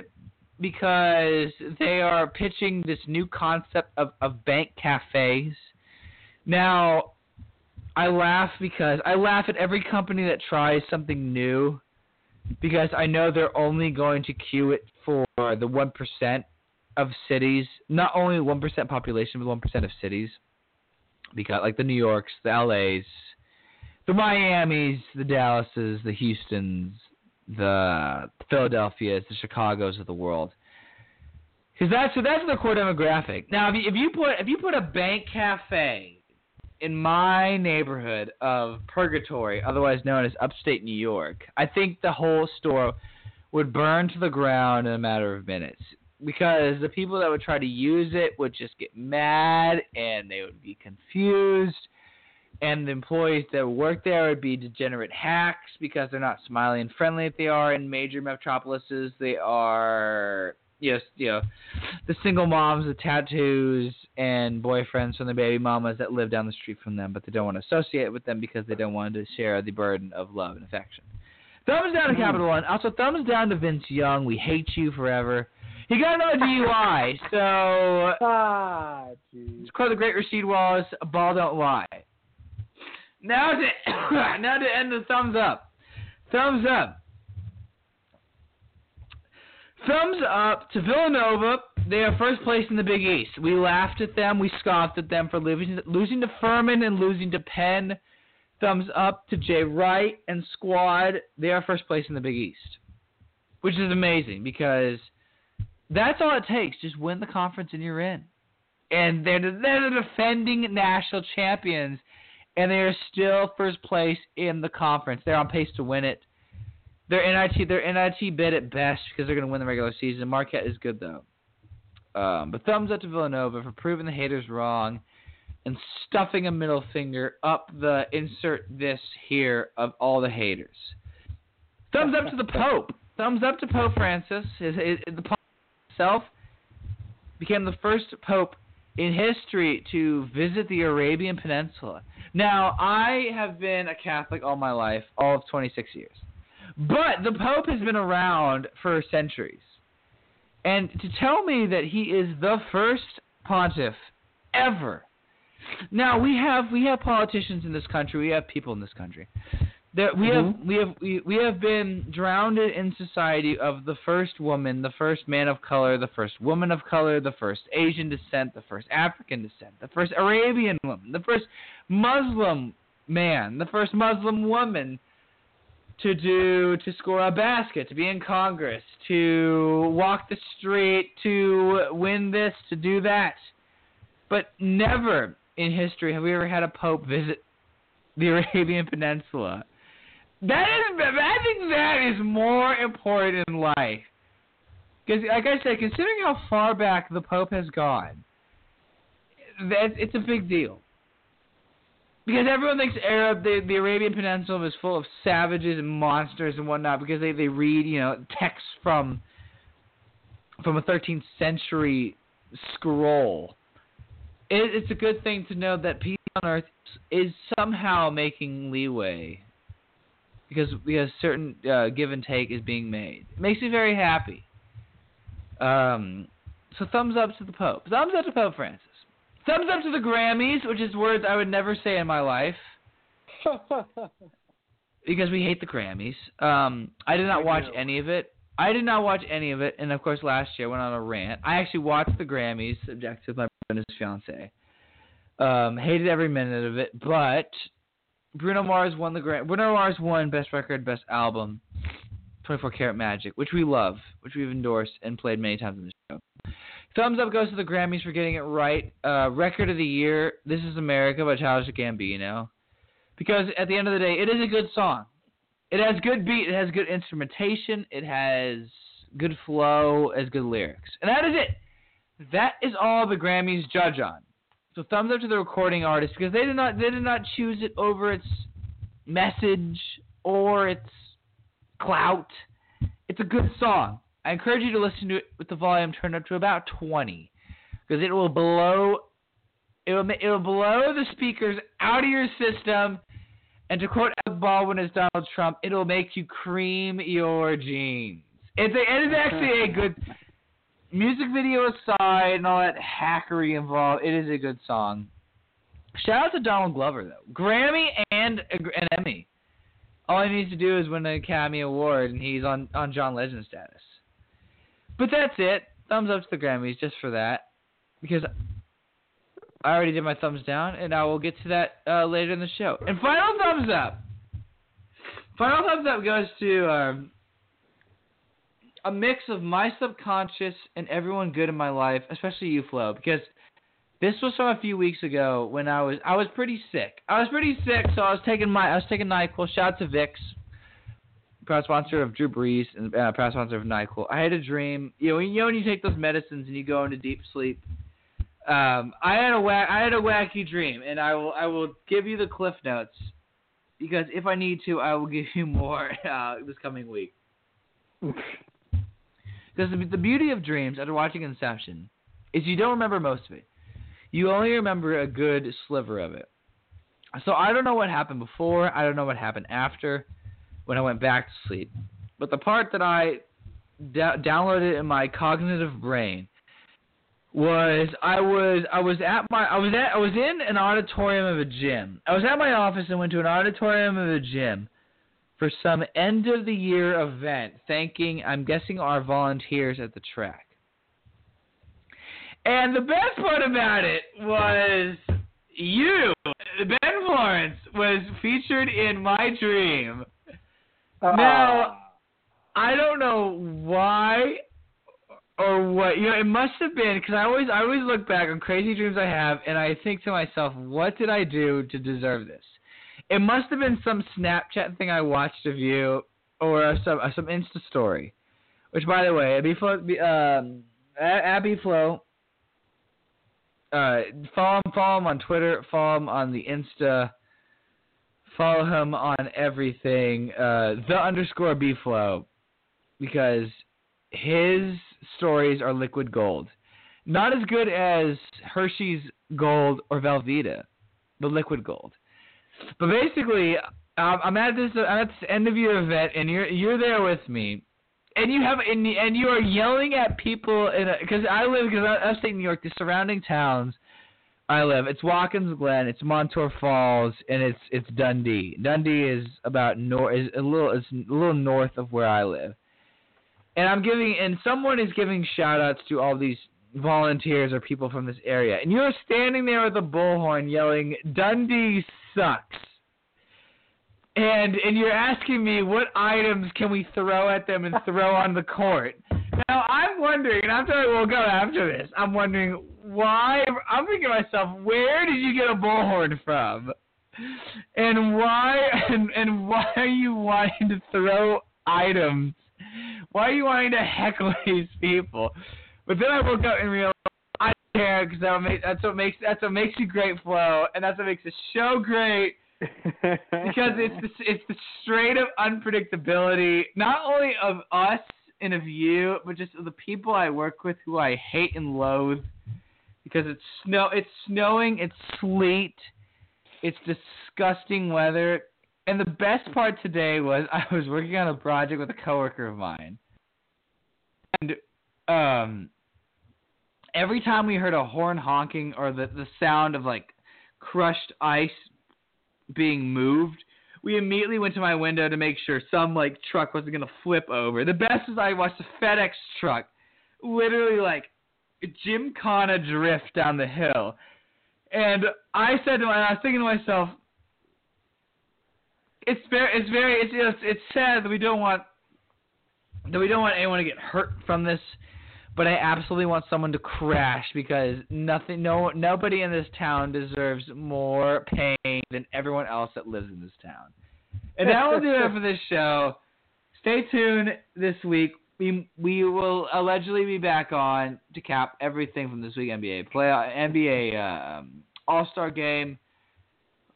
Speaker 10: because they are pitching this new concept of, of bank cafes. Now, I laugh because I laugh at every company that tries something new because I know they're only going to cue it for the one percent of cities, not only one percent population, but one percent of cities, because like the New Yorks, the LA's, the Miami's, the Dallases, the Houston's, the Philadelphias, the Chicago's of the world. Because that's so that's the core demographic. Now, if you, if you put if you put a bank cafe in my neighborhood of Purgatory, otherwise known as upstate New York, I think the whole store would burn to the ground in a matter of minutes because the people that would try to use it would just get mad and they would be confused and the employees that work there would be degenerate hacks because they're not smiley and friendly if they are in major metropolises. They are yes you know the single moms the tattoos and boyfriends from the baby mamas that live down the street from them but they don't want to associate with them because they don't want to share the burden of love and affection. Thumbs down to capital one. Also thumbs down to vince young. We hate you forever. He got another DUI, so
Speaker 11: ah,
Speaker 10: it's called the Great Rasheed Wallace. A ball don't lie. Now to now to end the thumbs up. Thumbs up. Thumbs up to Villanova. They are first place in the Big East. We laughed at them. We scoffed at them for losing, losing to Furman and losing to Penn. Thumbs up to Jay Wright and squad. They are first place in the Big East, which is amazing because that's all it takes. Just win the conference and you're in. And they're they're the defending national champions, and they are still first place in the conference. They're on pace to win it. They're NIT they're NIT bid at best because they're going to win the regular season. Marquette is good though. Um, but thumbs up to Villanova for proving the haters wrong and stuffing a middle finger up the insert this here of all the haters. Thumbs up to the Pope. Thumbs up to Pope Francis. His, the Pope himself became the first Pope in history to visit the Arabian Peninsula. Now, I have been a Catholic all my life, all of 26 years. But the Pope has been around for centuries. And to tell me that he is the first pontiff ever. Now, we have we have politicians in this country, we have people in this country that we mm-hmm. have we have we, we have been drowned in society of the first woman, the first man of color, the first woman of color, the first Asian descent, the first African descent, the first Arabian woman, the first Muslim man, the first Muslim woman to do to score a basket, to be in Congress, to walk the street, to win this, to do that. But never in history have we ever had a pope visit the Arabian Peninsula. That is, I think that is more important in life. Because, like I said, considering how far back the Pope has gone, that it's a big deal. Because everyone thinks Arab, the, the Arabian Peninsula is full of savages and monsters and whatnot. Because they, they read, you know, texts from from a 13th century scroll. It, it's a good thing to know that peace on earth is somehow making leeway because because certain uh, give and take is being made. It makes me very happy. Um, so thumbs up to the Pope. Thumbs up to Pope Francis. Thumbs up to the Grammys, which is words I would never say in my life. because we hate the Grammys. Um, I did not watch any of it. I did not watch any of it, and of course, last year I went on a rant. I actually watched the Grammys, subject to my brother and his fiance. Um, hated every minute of it, but Bruno Mars won the Grand. Bruno Mars won Best Record, Best Album, 24 Karat Magic, which we love, which we've endorsed and played many times in the show. Thumbs up goes to the Grammys for getting it right. Uh, record of the year, This Is America by Childish Gambino. Because at the end of the day, it is a good song. It has good beat, it has good instrumentation, it has good flow, it has good lyrics. And that is it. That is all the Grammys judge on. So thumbs up to the recording artist because they did not they did not choose it over its message or its clout. It's a good song. I encourage you to listen to it with the volume turned up to about 20 because it will blow it will it will blow the speakers out of your system. And to quote Alec Baldwin as Donald Trump, it'll make you cream your jeans. It's a, it is actually a good music video aside and all that hackery involved, it is a good song. Shout out to Donald Glover though, Grammy and an Emmy. All he needs to do is win an Academy Award, and he's on on John Legend status. But that's it. Thumbs up to the Grammys just for that, because I already did my thumbs down, and I will get to that uh, later in the show. And final thumbs up. Final thumbs up goes to um, a mix of my subconscious and everyone good in my life, especially you, Flo, because this was from a few weeks ago when I was I was pretty sick. I was pretty sick, so I was taking my I was taking Nyquil. Shout out to Vicks, proud sponsor of Drew Brees and uh, proud sponsor of Nyquil. I had a dream. You know, you know when you take those medicines and you go into deep sleep. Um, I had a I had a wacky dream, and I will I will give you the cliff notes because if I need to, I will give you more uh, this coming week. Because the, beauty of dreams after watching Inception is you don't remember most of it. You only remember a good sliver of it. So I don't know what happened before. I don't know what happened after when I went back to sleep. But the part that I downloaded in my cognitive brain was I was I was at my I was at I was in an auditorium of a gym. I was at my office and went to an auditorium of a gym for some end of the year event, thanking I'm guessing our volunteers at the track. And the best part about it was you, Ben Florence, was featured in my dream.
Speaker 11: Uh,
Speaker 10: Now, I don't know why or what. You know, it must have been because I always I always look back on crazy dreams I have, and I think to myself, what did I do to deserve this? It must have been some Snapchat thing I watched of you, or some uh, some Insta story. Which, by the way, Abby Flow, um, Abby Flo. Uh, follow him, follow him on Twitter. Follow him on the Insta. Follow him on everything. Uh, the underscore B Flow, because his stories are liquid gold. Not as good as Hershey's Gold or Velveeta, the liquid gold. But basically, um, I'm at this I'm at this end of your event, and you're you're there with me, and you have and, and you are yelling at people in because I live because upstate New York, the surrounding towns. I live. It's Watkins Glen, it's Montour Falls, and it's it's Dundee. Dundee is about north is a little is a little north of where I live. And I'm giving and someone is giving shout outs to all these volunteers or people from this area. And you're standing there with a bullhorn yelling, Dundee sucks. And and you're asking me what items can we throw at them and throw on the court. Now I'm wondering, and I'm telling you we'll go after this. I'm wondering why I'm thinking to myself, where did you get a bullhorn from? And why and, and why are you wanting to throw items? Why are you wanting to heckle these people? But then I woke up and realized I care because that that's what makes that's what makes you great, Flo, and that's what makes the show great. because it's the, it's the straight up unpredictability, not only of us and of you, but just of the people I work with who I hate and loathe. Because it's snow, it's snowing, it's sleet, it's disgusting weather, and the best part today was I was working on a project with a coworker of mine, and um, every time we heard a horn honking or the the sound of like crushed ice being moved, we immediately went to my window to make sure some like truck wasn't gonna flip over. The best is I watched a FedEx truck literally like Gymkhana drift down the hill. And I said to my, I was thinking to myself, it's very, it's very, it's, it's, it's sad that we don't want, that we don't want anyone to get hurt from this, but I absolutely want someone to crash because nothing, no, nobody in this town deserves more pain than everyone else that lives in this town. And that will do it for this show. Stay tuned this week. We we will allegedly be back on to cap everything from this week NBA play NBA um, All Star game.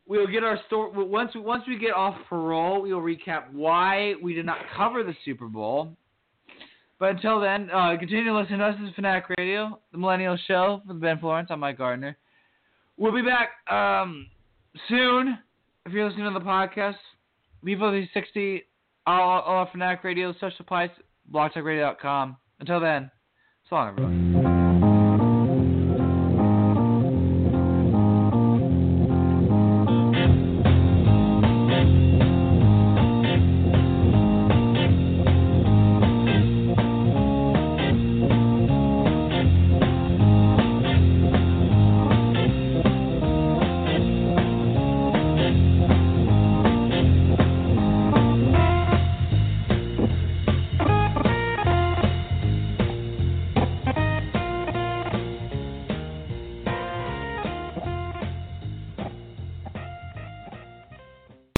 Speaker 10: We'll get our story once once we get off parole. We will recap why we did not cover the Super Bowl. But until then, uh, continue to listen to us. This is Fanatic Radio, the Millennial Show with Ben Florence. I'm Mike Gardner. We'll be back um, soon. If you're listening to the podcast, Vivo360, all, all Fanatic Radio, social supplies, blogtalkradio.com. Until then, so long, everyone.